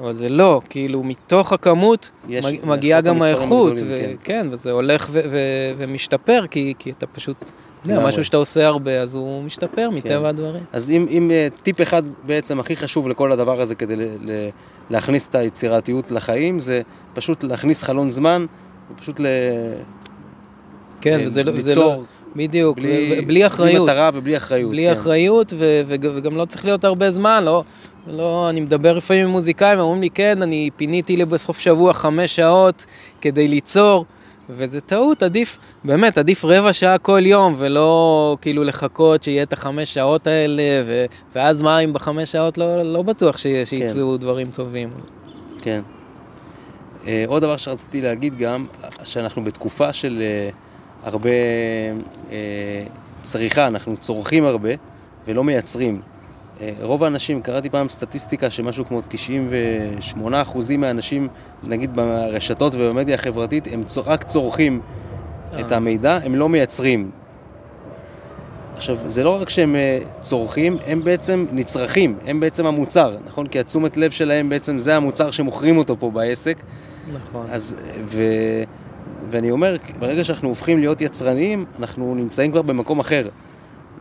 אבל זה לא, כאילו מתוך הכמות יש, מגיעה גם האיכות, ו- כן. כן, וזה הולך ו- ו- ומשתפר, כי, כי אתה פשוט לא, משהו שאתה עושה הרבה, אז הוא משתפר כן. מטבע הדברים. אז אם, אם אה, טיפ אחד בעצם הכי חשוב לכל הדבר הזה כדי ל, ל, להכניס את היצירתיות לחיים, זה פשוט להכניס חלון זמן, ופשוט ל... כן, אה, וזה, לא- ליצור, לא... בדיוק, בלי, בלי אחריות. בלי מטרה ובלי אחריות. בלי כן. אחריות, ו, וגם לא צריך להיות הרבה זמן, לא, לא, אני מדבר לפעמים עם מוזיקאים, אומרים לי, כן, אני פיניתי לי בסוף שבוע חמש שעות כדי ליצור. וזה טעות, עדיף, באמת, עדיף רבע שעה כל יום, ולא כאילו לחכות שיהיה את החמש שעות האלה, ו, ואז מה אם בחמש שעות לא, לא בטוח ש, שיצאו כן. דברים טובים. כן. Uh, עוד דבר שרציתי להגיד גם, שאנחנו בתקופה של uh, הרבה uh, צריכה, אנחנו צורכים הרבה ולא מייצרים. אה, רוב האנשים, קראתי פעם סטטיסטיקה שמשהו כמו 98% מהאנשים, נגיד ברשתות ובמדיה החברתית, הם רק צורכים את אה. המידע, הם לא מייצרים. עכשיו, זה לא רק שהם אה, צורכים, הם בעצם נצרכים, הם בעצם המוצר, נכון? כי התשומת לב שלהם בעצם זה המוצר שמוכרים אותו פה בעסק. נכון. אז, ו, ואני אומר, ברגע שאנחנו הופכים להיות יצרניים, אנחנו נמצאים כבר במקום אחר.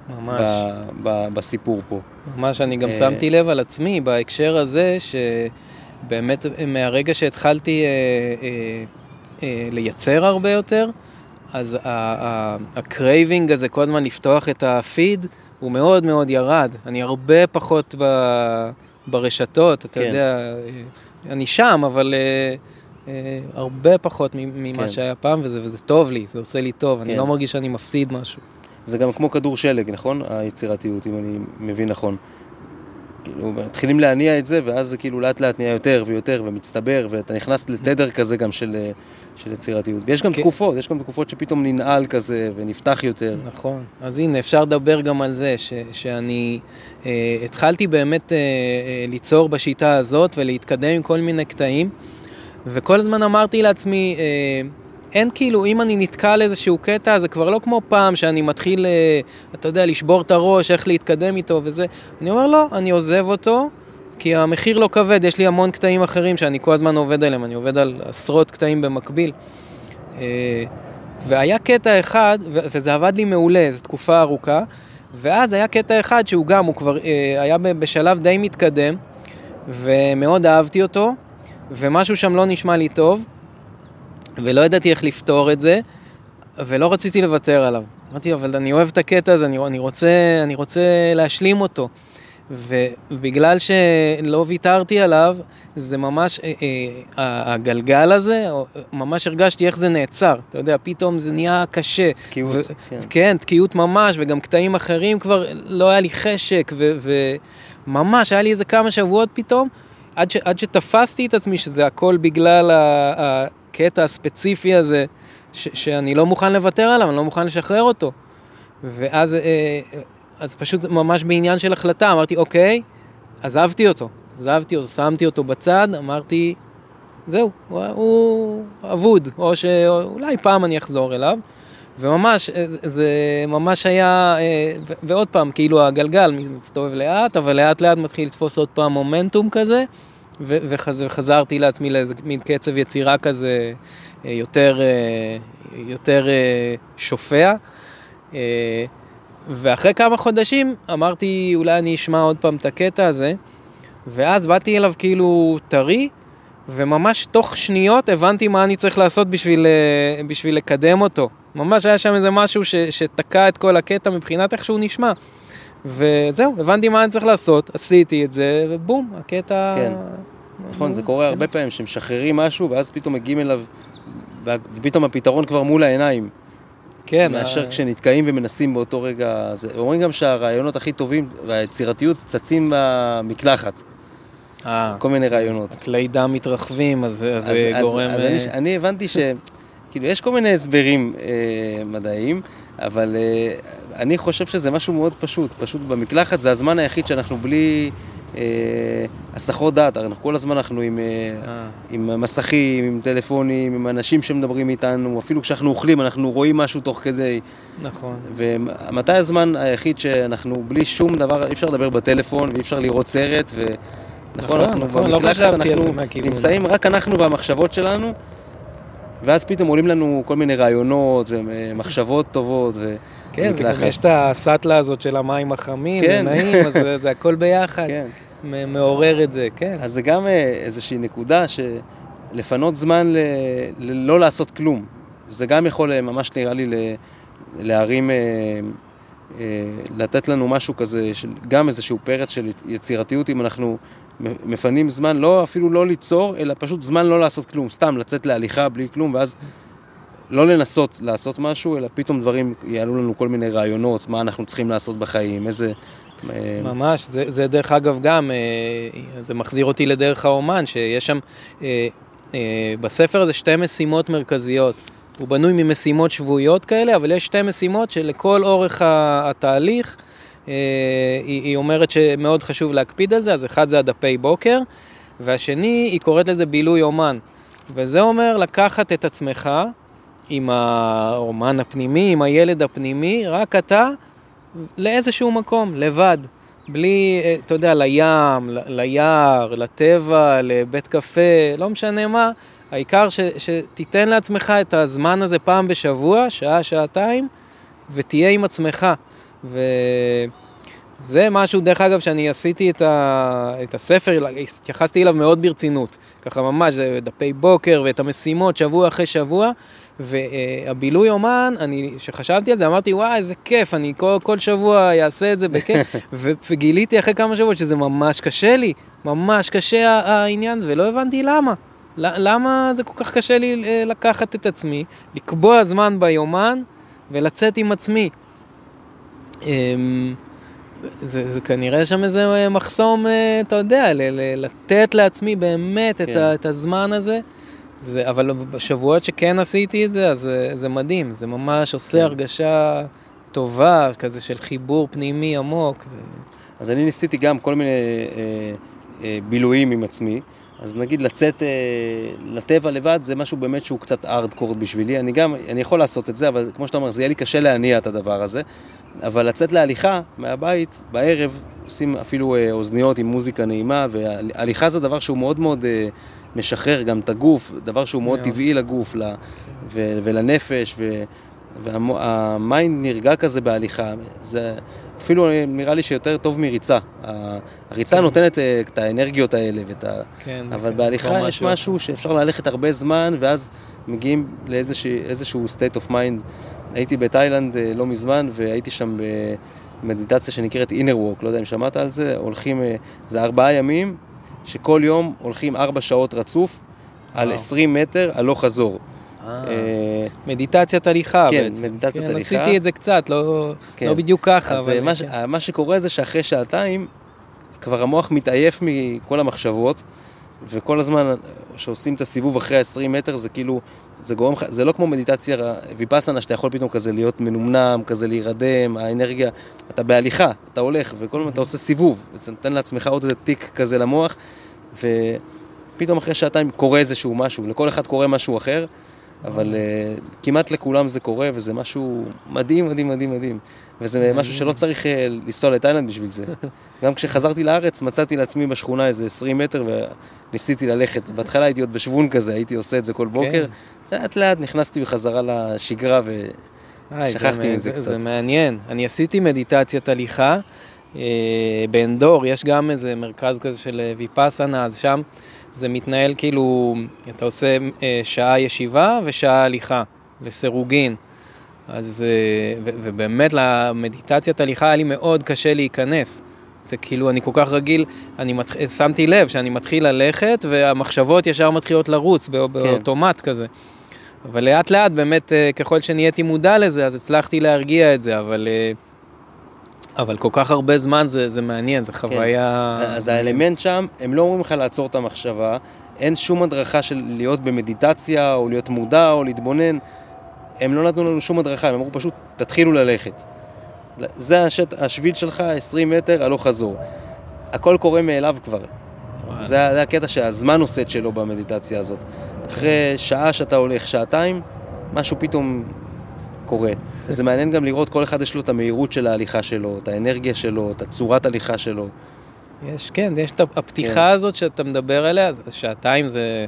ממש. ב, ב, בסיפור פה. ממש, אני גם אה, שמתי לב על עצמי בהקשר הזה, שבאמת מהרגע שהתחלתי אה, אה, אה, לייצר הרבה יותר, אז ה craving הזה כל הזמן לפתוח את הפיד, הוא מאוד מאוד ירד. אני הרבה פחות ב, ברשתות, אתה כן. יודע, אה, אני שם, אבל... אה, אה, הרבה פחות ממה כן. שהיה פעם, וזה, וזה טוב לי, זה עושה לי טוב, כן. אני לא מרגיש שאני מפסיד משהו. זה גם כמו כדור שלג, נכון? היצירתיות, אם אני מבין נכון. כאילו, מתחילים להניע את זה, ואז זה כאילו לאט לאט נהיה יותר ויותר ומצטבר, ואתה נכנס לתדר כזה גם של, של יצירתיות. ויש גם כן. תקופות, יש גם תקופות שפתאום ננעל כזה ונפתח יותר. נכון. אז הנה, אפשר לדבר גם על זה, ש, שאני אה, התחלתי באמת אה, אה, ליצור בשיטה הזאת ולהתקדם עם כל מיני קטעים, וכל הזמן אמרתי לעצמי, אה, אין כאילו, אם אני נתקע איזשהו קטע, זה כבר לא כמו פעם שאני מתחיל, אה, אתה יודע, לשבור את הראש, איך להתקדם איתו וזה. אני אומר, לא, אני עוזב אותו, כי המחיר לא כבד, יש לי המון קטעים אחרים שאני כל הזמן עובד עליהם, אני עובד על עשרות קטעים במקביל. אה, והיה קטע אחד, וזה עבד לי מעולה, זו תקופה ארוכה, ואז היה קטע אחד שהוא גם, הוא כבר היה בשלב די מתקדם, ומאוד אהבתי אותו, ומשהו שם לא נשמע לי טוב, ולא ידעתי איך לפתור את זה, ולא רציתי לוותר עליו. אמרתי, אבל אני אוהב את הקטע הזה, אני, אני, רוצה, אני רוצה להשלים אותו. ובגלל שלא ויתרתי עליו, זה ממש, אה, אה, הגלגל הזה, ממש הרגשתי איך זה נעצר. אתה יודע, פתאום זה נהיה קשה. תקיעות, ו- כן. כן, תקיעות ממש, וגם קטעים אחרים כבר לא היה לי חשק, וממש, היה לי איזה כמה שבועות פתאום, עד, ש- עד שתפסתי את עצמי שזה הכל בגלל הקטע הספציפי הזה, ש- שאני לא מוכן לוותר עליו, אני לא מוכן לשחרר אותו. ואז... אה, אז פשוט ממש בעניין של החלטה, אמרתי, אוקיי, עזבתי אותו. עזבתי אותו, שמתי אותו בצד, אמרתי, זהו, הוא, אבוד, או שאולי פעם אני אחזור אליו. וממש, זה ממש היה, ועוד פעם, כאילו הגלגל מסתובב לאט, אבל לאט לאט מתחיל לתפוס עוד פעם מומנטום כזה, וחזרתי לעצמי לאיזה מין קצב יצירה כזה יותר, יותר שופע. ואחרי כמה חודשים אמרתי, אולי אני אשמע עוד פעם את הקטע הזה, ואז באתי אליו כאילו טרי, וממש תוך שניות הבנתי מה אני צריך לעשות בשביל, אה, בשביל לקדם אותו. ממש היה שם איזה משהו ש, שתקע את כל הקטע מבחינת איך שהוא נשמע. וזהו, הבנתי מה אני צריך לעשות, עשיתי את זה, ובום, הקטע... כן, נכון, זה קורה הרבה פעמים שמשחררים משהו, ואז פתאום מגיעים אליו, ופתאום הפתרון כבר מול העיניים. כן. מאשר ה... כשנתקעים ומנסים באותו רגע. זה... אומרים גם שהרעיונות הכי טובים והיצירתיות צצים במקלחת. אה. כל מיני רעיונות. כלי דם מתרחבים, אז זה גורם... אז, אז אני, אני הבנתי ש... כאילו, יש כל מיני הסברים אה, מדעיים, אבל אה, אני חושב שזה משהו מאוד פשוט. פשוט במקלחת זה הזמן היחיד שאנחנו בלי... אה, הסחות דעת, הרי כל הזמן אנחנו עם, אה. עם מסכים, עם טלפונים, עם אנשים שמדברים איתנו, אפילו כשאנחנו אוכלים אנחנו רואים משהו תוך כדי. נכון. ומתי הזמן היחיד שאנחנו בלי שום דבר, אי אפשר לדבר בטלפון ואי אפשר לראות סרט, ו... נכון, נכון, נכון לא על זה מהכיוון. נמצאים רק אנחנו והמחשבות שלנו, ואז פתאום עולים לנו כל מיני רעיונות ומחשבות טובות. ו... כן, וגם יש את הסאטלה הזאת של המים החמים, כן. זה נעים, אז זה, זה הכל ביחד. כן. מעורר את זה, כן. אז זה גם אה, איזושהי נקודה שלפנות זמן ל... לא לעשות כלום. זה גם יכול אה, ממש נראה לי להרים, אה, לתת לנו משהו כזה, גם איזשהו פרץ של יצירתיות, אם אנחנו מפנים זמן, לא, אפילו לא ליצור, אלא פשוט זמן לא לעשות כלום, סתם לצאת להליכה בלי כלום, ואז לא לנסות לעשות משהו, אלא פתאום דברים, יעלו לנו כל מיני רעיונות, מה אנחנו צריכים לעשות בחיים, איזה... אה, ממש, זה, זה דרך אגב גם, אה, זה מחזיר אותי לדרך האומן, שיש שם, אה, בספר הזה שתי משימות מרכזיות. הוא בנוי ממשימות שבועיות כאלה, אבל יש שתי משימות שלכל אורך התהליך, היא, היא אומרת שמאוד חשוב להקפיד על זה, אז אחד זה הדפי בוקר, והשני, היא קוראת לזה בילוי אומן. וזה אומר לקחת את עצמך עם האומן הפנימי, עם הילד הפנימי, רק אתה לאיזשהו מקום, לבד. בלי, אה, אתה יודע, לים, ליער, לטבע, לבית קפה, לא משנה מה, העיקר ש, שתיתן לעצמך את הזמן הזה פעם בשבוע, שעה, שעתיים, ותהיה עם עצמך. וזה משהו, דרך אגב, שאני עשיתי את, ה... את הספר, התייחסתי אליו מאוד ברצינות. ככה ממש, דפי בוקר ואת המשימות, שבוע אחרי שבוע, והבילוי אומן, אני, כשחשבתי על זה, אמרתי, וואי, איזה כיף, אני כל, כל שבוע אעשה את זה בכיף, וגיליתי אחרי כמה שבועות שזה ממש קשה לי, ממש קשה העניין, ולא הבנתי למה. למה זה כל כך קשה לי אה, לקחת את עצמי, לקבוע זמן ביומן ולצאת עם עצמי. אמ, זה, זה כנראה שם איזה מחסום, אה, אתה יודע, לתת לעצמי באמת כן. את, ה, את הזמן הזה. זה, אבל בשבועות שכן עשיתי את זה, אז זה, זה מדהים, זה ממש עושה כן. הרגשה טובה, כזה של חיבור פנימי עמוק. ו... אז אני ניסיתי גם כל מיני אה, אה, בילויים עם עצמי, אז נגיד לצאת אה, לטבע לבד זה משהו באמת שהוא קצת ארדקורד בשבילי. אני גם, אני יכול לעשות את זה, אבל כמו שאתה אומר, זה יהיה לי קשה להניע את הדבר הזה. אבל לצאת להליכה מהבית, בערב, עושים אפילו אה, אוזניות עם מוזיקה נעימה, והליכה זה דבר שהוא מאוד מאוד אה, משחרר גם את הגוף, דבר שהוא מאוד טבעי לגוף ל, ו, ולנפש, ו, והמיינד נרגע כזה בהליכה. זה אפילו נראה לי שיותר טוב מריצה. הריצה כן. נותנת אה, את האנרגיות האלה, ואת ה... כן, אבל כן, בהליכה יש משהו שאפשר ללכת הרבה זמן, ואז מגיעים לאיזשהו state of mind. הייתי בתאילנד אה, לא מזמן, והייתי שם במדיטציה שנקראת inner walk, לא יודע אם שמעת על זה, הולכים, אה, זה ארבעה ימים, שכל יום הולכים ארבע שעות רצוף, על 20 מטר הלוך חזור. אה, מדיטציית הליכה כן, בעצם. כן, מדיטציית הליכה. עשיתי את זה קצת, לא, כן. לא בדיוק ככה. אז אבל... מה, כן. מה שקורה זה שאחרי שעתיים, כבר המוח מתעייף מכל המחשבות, וכל הזמן שעושים את הסיבוב אחרי ה-20 מטר, זה כאילו, זה גורם לך, זה לא כמו מדיטציה ויפאסנה, שאתה יכול פתאום כזה להיות מנומנם, כזה להירדם, האנרגיה, אתה בהליכה, אתה הולך, וכל הזמן אתה עושה סיבוב, וזה נותן לעצמך עוד איזה תיק כזה למוח, ופתאום אחרי שעתיים קורה איזשהו משהו, לכל אחד קורה משהו אחר. אבל uh, כמעט לכולם זה קורה, וזה משהו מדהים, מדהים, מדהים, מדהים. וזה משהו שלא צריך uh, לנסוע לתאילנד בשביל זה. גם כשחזרתי לארץ, מצאתי לעצמי בשכונה איזה 20 מטר, וניסיתי ללכת. בהתחלה הייתי עוד בשוון כזה, הייתי עושה את זה כל בוקר. כן. לאט לאט נכנסתי בחזרה לשגרה, ושכחתי מזה קצת. זה מעניין. אני עשיתי מדיטציית הליכה. אה, באנדור יש גם איזה מרכז כזה של ויפאסנה, אז שם זה מתנהל כאילו, אתה עושה אה, שעה ישיבה ושעה הליכה לסירוגין. אז, אה, ו, ובאמת למדיטציית הליכה היה לי מאוד קשה להיכנס. זה כאילו, אני כל כך רגיל, אני מת... שמתי לב שאני מתחיל ללכת והמחשבות ישר מתחילות לרוץ בא... כן. באוטומט כזה. אבל לאט לאט באמת, אה, ככל שנהייתי מודע לזה, אז הצלחתי להרגיע את זה, אבל... אבל כל כך הרבה זמן זה, זה מעניין, זו כן. חוויה... כן. אז האלמנט שם, הם לא אומרים לך לעצור את המחשבה, אין שום הדרכה של להיות במדיטציה, או להיות מודע, או להתבונן. הם לא נתנו לנו שום הדרכה, הם אמרו פשוט, תתחילו ללכת. זה השט, השביל שלך, 20 מטר, הלוך חזור. הכל קורה מאליו כבר. זה, זה הקטע שהזמן עושה את שלו במדיטציה הזאת. אחרי שעה שאתה הולך, שעתיים, משהו פתאום קורה. וזה מעניין גם לראות, כל אחד יש לו את המהירות של ההליכה שלו, את האנרגיה שלו, את הצורת הליכה שלו. יש, כן, יש את הפתיחה כן. הזאת שאתה מדבר עליה, שעתיים זה,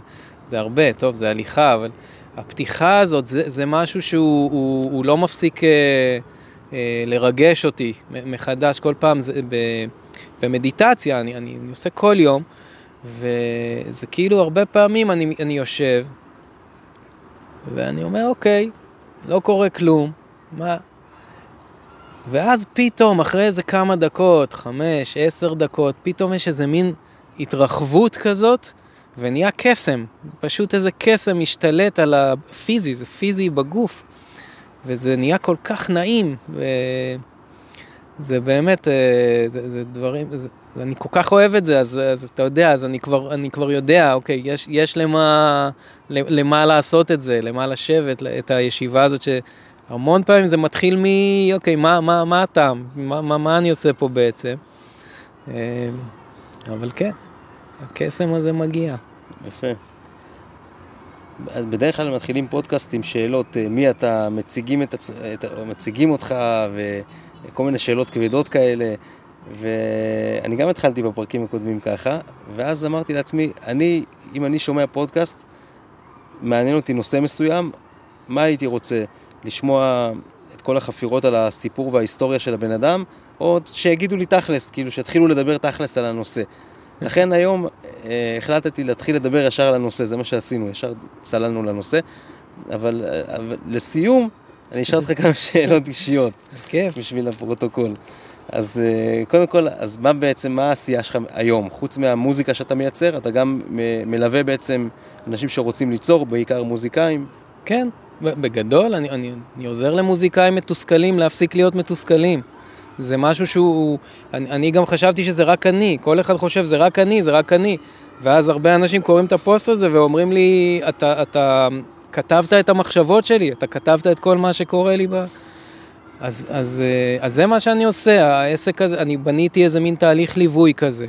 זה הרבה, טוב, זה הליכה, אבל הפתיחה הזאת זה, זה משהו שהוא הוא, הוא לא מפסיק אה, אה, לרגש אותי מחדש, כל פעם זה ב, במדיטציה, אני, אני, אני עושה כל יום, וזה כאילו הרבה פעמים אני, אני יושב, ואני אומר, אוקיי, לא קורה כלום, מה? ואז פתאום, אחרי איזה כמה דקות, חמש, עשר דקות, פתאום יש איזה מין התרחבות כזאת, ונהיה קסם. פשוט איזה קסם משתלט על הפיזי, זה פיזי בגוף. וזה נהיה כל כך נעים, וזה באמת, אה, זה, זה דברים, זה, אני כל כך אוהב את זה, אז, אז אתה יודע, אז אני כבר, אני כבר יודע, אוקיי, יש, יש למה, למה לעשות את זה, למה לשבת, את הישיבה הזאת, שהמון פעמים זה מתחיל מ... אוקיי, מה, מה, מה הטעם? מה, מה, מה אני עושה פה בעצם? אה, אבל כן, הקסם הזה מגיע. יפה. אז בדרך כלל מתחילים פודקאסט עם שאלות, אה, מי אתה, מציגים, את, מציגים אותך וכל מיני שאלות כבדות כאלה. ואני גם התחלתי בפרקים הקודמים ככה, ואז אמרתי לעצמי, אני, אם אני שומע פודקאסט, מעניין אותי נושא מסוים, מה הייתי רוצה? לשמוע את כל החפירות על הסיפור וההיסטוריה של הבן אדם, או שיגידו לי תכלס, כאילו שיתחילו לדבר תכלס על הנושא. לכן היום אה, החלטתי להתחיל לדבר ישר על הנושא, זה מה שעשינו, ישר צללנו לנושא. אבל, אה, אבל לסיום, אני אשאל אותך כמה שאלות אישיות. כיף. בשביל הפרוטוקול. אז אה, קודם כל, אז מה בעצם, מה העשייה שלך היום? חוץ מהמוזיקה שאתה מייצר, אתה גם מלווה בעצם אנשים שרוצים ליצור, בעיקר מוזיקאים. כן, בגדול, אני, אני, אני עוזר למוזיקאים מתוסכלים להפסיק להיות מתוסכלים. זה משהו שהוא, אני, אני גם חשבתי שזה רק אני, כל אחד חושב זה רק אני, זה רק אני. ואז הרבה אנשים קוראים את הפוסט הזה ואומרים לי, אתה, אתה כתבת את המחשבות שלי, אתה כתבת את כל מה שקורה לי ב... אז, אז, אה, אז זה מה שאני עושה, העסק הזה, אני בניתי איזה מין תהליך ליווי כזה,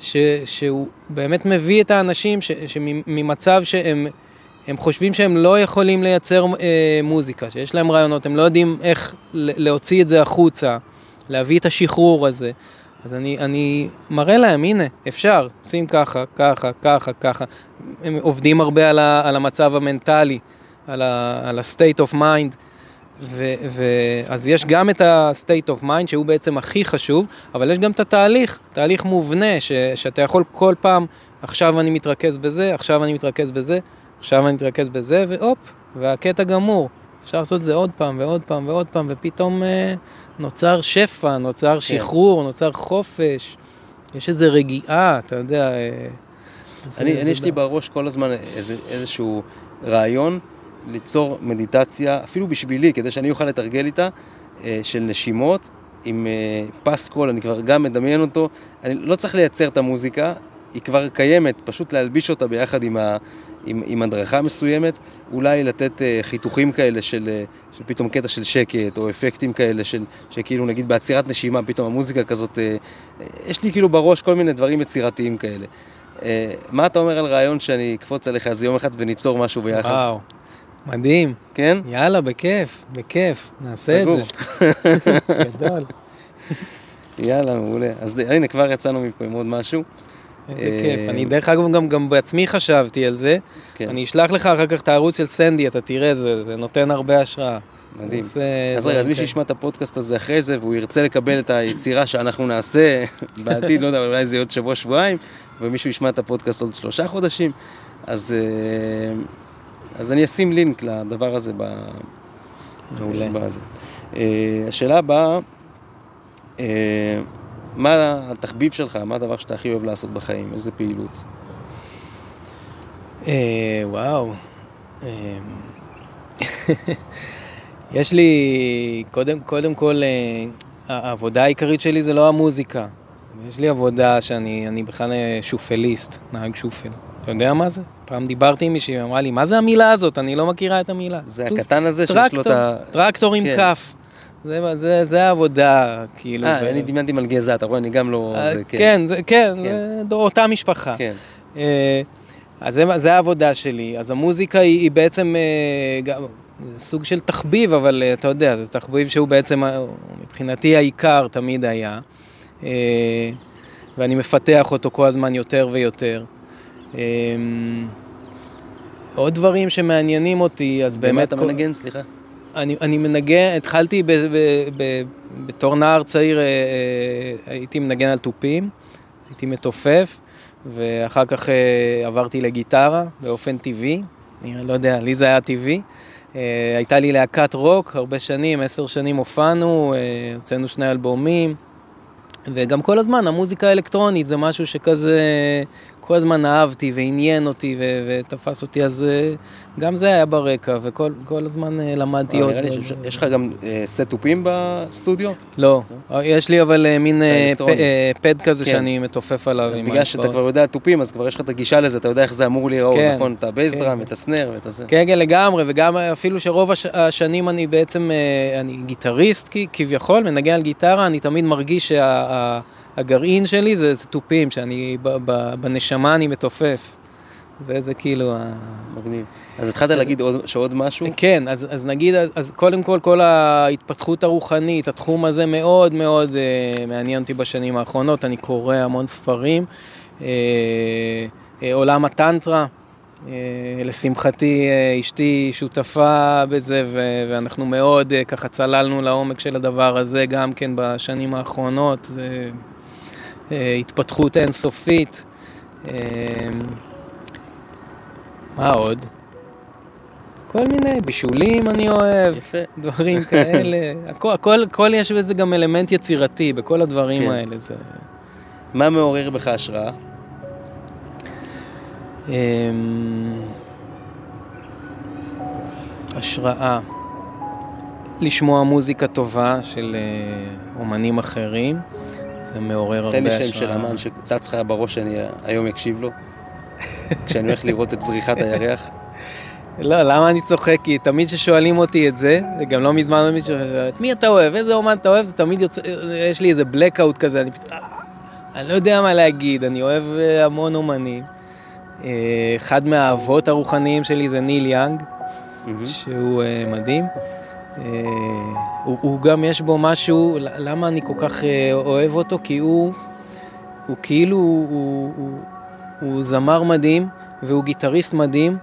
ש, שהוא באמת מביא את האנשים ש, שממצב שהם הם חושבים שהם לא יכולים לייצר אה, מוזיקה, שיש להם רעיונות, הם לא יודעים איך להוציא את זה החוצה, להביא את השחרור הזה. אז אני, אני מראה להם, הנה, אפשר, עושים ככה, ככה, ככה, ככה. הם עובדים הרבה על, ה, על המצב המנטלי, על ה-state of mind. ו, ו, אז יש גם את ה-state of mind שהוא בעצם הכי חשוב, אבל יש גם את התהליך, תהליך מובנה, ש, שאתה יכול כל פעם, עכשיו אני מתרכז בזה, עכשיו אני מתרכז בזה, עכשיו אני מתרכז בזה, והופ, והקטע גמור. אפשר לעשות את זה עוד פעם ועוד פעם ועוד פעם, ופתאום אה, נוצר שפע, נוצר כן. שחרור, נוצר חופש. יש איזו רגיעה, אתה יודע. אה, אני, אני יש לי בראש כל הזמן איזה, איזשהו רעיון ליצור מדיטציה, אפילו בשבילי, כדי שאני אוכל לתרגל איתה, אה, של נשימות עם אה, פס קול, אני כבר גם מדמיין אותו. אני לא צריך לייצר את המוזיקה, היא כבר קיימת, פשוט להלביש אותה ביחד עם, ה, עם, עם הדרכה מסוימת, אולי לתת uh, חיתוכים כאלה של, של פתאום קטע של שקט, או אפקטים כאלה של, שכאילו נגיד בעצירת נשימה, פתאום המוזיקה כזאת, יש לי כאילו בראש כל מיני דברים יצירתיים כאלה. מה אתה אומר על רעיון שאני אקפוץ עליך איזה יום אחד וניצור משהו ביחד? וואו, מדהים. כן? יאללה, בכיף, בכיף, נעשה סגור. את זה. גדול. יאללה, מעולה. אז הנה, כבר יצאנו מפה עם עוד משהו. איזה כיף. אה, אני דרך אגב גם, גם בעצמי חשבתי על זה. כן. אני אשלח לך אחר כך את הערוץ של סנדי, אתה תראה, זה, זה נותן הרבה השראה. מדהים. אז רגע, אז מי שישמע את הפודקאסט הזה אחרי זה, והוא ירצה לקבל את היצירה שאנחנו נעשה בעתיד, לא יודע, אולי זה יהיה עוד שבוע-שבועיים, ומישהו ישמע את הפודקאסט עוד שלושה חודשים, אז, אה, אז אני אשים לינק לדבר הזה ב... מעולה. בזה. אה, השאלה הבאה, מה התחביב שלך? מה הדבר שאתה הכי אוהב לעשות בחיים? איזה פעילות? אה, וואו. אה, יש לי, קודם, קודם כל, אה, העבודה העיקרית שלי זה לא המוזיקה. יש לי עבודה שאני בכלל שופליסט, נהג שופל. אתה יודע מה זה? פעם דיברתי עם מישהי, אמרה לי, מה זה המילה הזאת? אני לא מכירה את המילה. זה הקטן הזה שיש לו את ה... טרקטור עם כן. כף. זה, זה, זה העבודה, כאילו. אה, ו... אני דמיינתי מלגזה, אתה רואה, אני גם לא... אה, זה, כן, כן, זה, כן, כן. זה אותה משפחה. כן. אה, אז זה, זה העבודה שלי. אז המוזיקה היא, היא בעצם אה, גם סוג של תחביב, אבל אתה יודע, זה תחביב שהוא בעצם, מבחינתי העיקר תמיד היה. ואני מפתח אותו כל הזמן יותר ויותר. עוד דברים שמעניינים אותי, אז באמת... במה אתה מנגן, סליחה? אני, אני מנגן, התחלתי ב, ב, ב, בתור נער צעיר, אה, אה, הייתי מנגן על תופים, הייתי מתופף, ואחר כך אה, עברתי לגיטרה באופן טבעי, אני לא יודע, לי זה היה טבעי. הייתה לי להקת רוק הרבה שנים, עשר שנים הופענו, הוצאנו שני אלבומים, וגם כל הזמן המוזיקה האלקטרונית זה משהו שכזה כל הזמן אהבתי ועניין אותי ו- ותפס אותי, אז אה, גם זה היה ברקע, וכל הזמן אה, למדתי עוד. יש לך גם אה, סט תופים בסטודיו? לא, יש לי אבל מין פד כזה כן. שאני מתופף עליו. אז בגלל שאתה כבר יודע תופים, אז כבר יש לך את הגישה לזה, אתה יודע איך זה אמור להיראות, כן. נכון? את הבייסדראם, כן. את הסנר ואת הזה. כן, כן, לגמרי, וגם אפילו שרוב השנים אני בעצם, אני גיטריסט כביכול, מנגן על גיטרה, אני תמיד מרגיש שה... הגרעין שלי זה, זה תופים, שאני, ב, ב, בנשמה אני מתופף. זה, זה כאילו ה... מגניב. אז התחלת אז... להגיד עוד, שעוד משהו? כן, אז, אז נגיד, אז, אז קודם כל, כל ההתפתחות הרוחנית, התחום הזה מאוד מאוד אה, מעניין אותי בשנים האחרונות, אני קורא המון ספרים. אה, אה, עולם הטנטרה, אה, לשמחתי אה, אשתי שותפה בזה ו- ואנחנו מאוד אה, ככה צללנו לעומק של הדבר הזה גם כן בשנים האחרונות. זה אה, התפתחות אינסופית. אה, מה עוד? כל מיני בישולים אני אוהב, יפה. דברים כאלה. הכל, הכל, הכל יש בזה גם אלמנט יצירתי, בכל הדברים כן. האלה. זה... מה מעורר בך השראה? אמ, השראה. לשמוע מוזיקה טובה של אה, אומנים אחרים. זה מעורר הרבה השראה. תן לי שם של אמן שצץ לך בראש שאני היום אקשיב לו, כשאני הולך לראות את זריחת הירח. לא, למה אני צוחק? כי תמיד כששואלים אותי את זה, וגם לא מזמן מישהו שואל, את מי אתה אוהב? איזה אומן אתה אוהב? זה תמיד יוצא, יש לי איזה blackout כזה, אני פתאום, אני לא יודע מה להגיד, אני אוהב אה, המון אומנים. אה, אחד מהאבות הרוחניים שלי זה ניל יאנג, שהוא אה, מדהים. הוא, הוא גם יש בו משהו, למה אני כל כך אוהב אותו? כי הוא, הוא כאילו, הוא, הוא, הוא, הוא זמר מדהים והוא גיטריסט מדהים,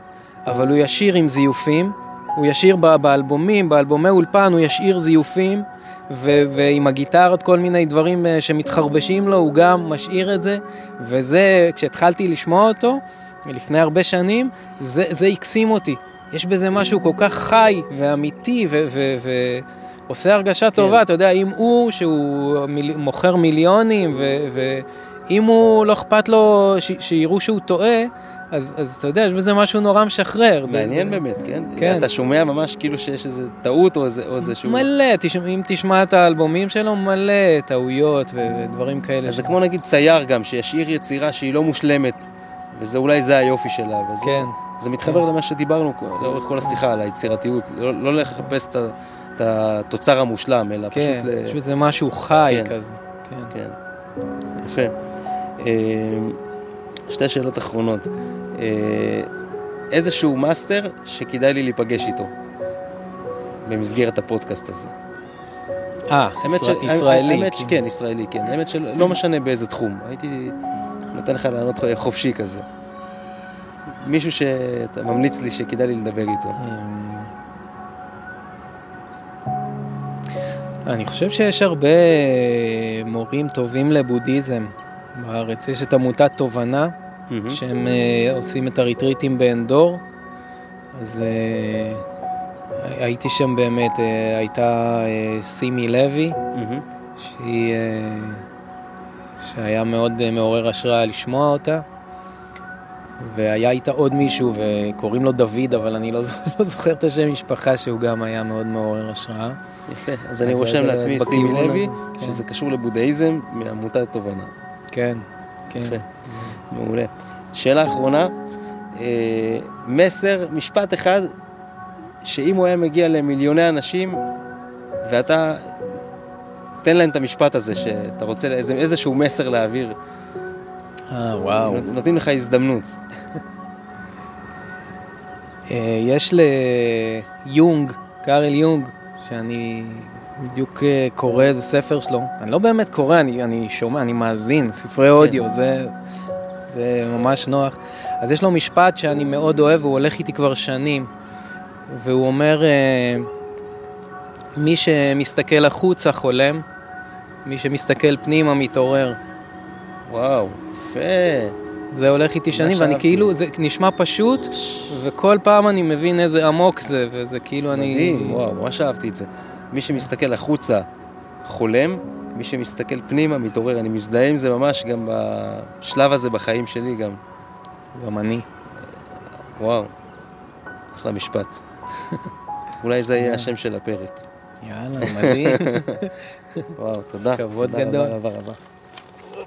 אבל הוא ישיר עם זיופים, הוא ישיר באלבומים, באלבומי אולפן הוא ישיר זיופים. ו- ועם הגיטרות כל מיני דברים אה, שמתחרבשים לו, הוא גם משאיר את זה, וזה, כשהתחלתי לשמוע אותו, לפני הרבה שנים, זה, זה הקסים אותי. יש בזה משהו כל כך חי ואמיתי ועושה הרגשה כן. טובה, אתה יודע, אם הוא, שהוא מיל, מוכר מיליונים, ואם הוא, לא אכפת לו ש- שיראו שהוא טועה, אז, אז אתה יודע, יש בזה משהו נורא משחרר. מעניין זה, באמת, כן? כן? אתה שומע ממש כאילו שיש איזה טעות או איזה, או איזה שהוא... מלא, תשמע, אם תשמע את האלבומים שלו, מלא טעויות ודברים כאלה. אז ש... זה כמו נגיד צייר גם, שישאיר יצירה שהיא לא מושלמת, וזה אולי זה היופי שלה. וזה, כן. זה מתחבר. למה שדיברנו לאורך כל השיחה, על היצירתיות. לא, לא לחפש את, התוצר המושלם, אלא כן, פשוט... כן, יש בזה משהו חי כן, כזה. כן. כן. יפה. אה, שתי שאלות אחרונות. אה, איזשהו מאסטר שכדאי לי להיפגש איתו במסגרת הפודקאסט הזה. אה, ישראל, ישראלי. האמת כן. כן, ישראלי, כן. האמת שלא משנה באיזה תחום. הייתי נותן לך לענות חופשי כזה. מישהו שאתה ממליץ לי שכדאי לי לדבר איתו. אמ, אני חושב שיש הרבה מורים טובים לבודהיזם בארץ. יש את עמותת תובנה, mm-hmm. שהם uh, עושים את הריטריטים באנדור. אז uh, הייתי שם באמת, uh, הייתה uh, סימי לוי, mm-hmm. שהיא, uh, שהיה מאוד uh, מעורר השראה לשמוע אותה. והיה איתה עוד מישהו וקוראים לו דוד, אבל אני לא, לא זוכר את השם משפחה שהוא גם היה מאוד מעורר השראה. יפה, אז, אז אני רושם לעצמי סימי לוי, כן. שזה קשור לבודהיזם מעמותת תובנה. כן, כן. יפה, מעולה. שאלה אחרונה, אה, מסר, משפט אחד, שאם הוא היה מגיע למיליוני אנשים, ואתה, תן להם את המשפט הזה, שאתה רוצה איזה, איזשהו מסר להעביר. אה, וואו. נותנים לך הזדמנות. אה, יש ליונג, קארל יונג, שאני בדיוק אה, קורא איזה ספר שלו. אני לא באמת קורא, אני, אני שומע, אני מאזין, ספרי אודיו, כן. זה, זה ממש נוח. אז יש לו משפט שאני מאוד אוהב, הוא הולך איתי כבר שנים, והוא אומר, אה, מי שמסתכל החוצה חולם, מי שמסתכל פנימה מתעורר. וואו, יפה. זה הולך איתי שנים, ואני כאילו, זה נשמע פשוט, וכל פעם אני מבין איזה עמוק זה, וזה כאילו מדהים, אני... מדהים, וואו, ממש אהבתי את זה. מי שמסתכל החוצה חולם, מי שמסתכל פנימה מתעורר. אני מזדהה עם זה ממש גם בשלב הזה בחיים שלי גם. גם אני. וואו, אחלה משפט. אולי זה יהיה השם של הפרק. יאללה, מדהים. וואו, תודה. כבוד גדול. תודה רבה רבה.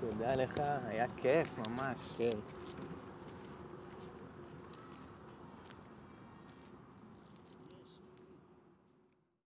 תודה לך, היה כיף ממש. כן.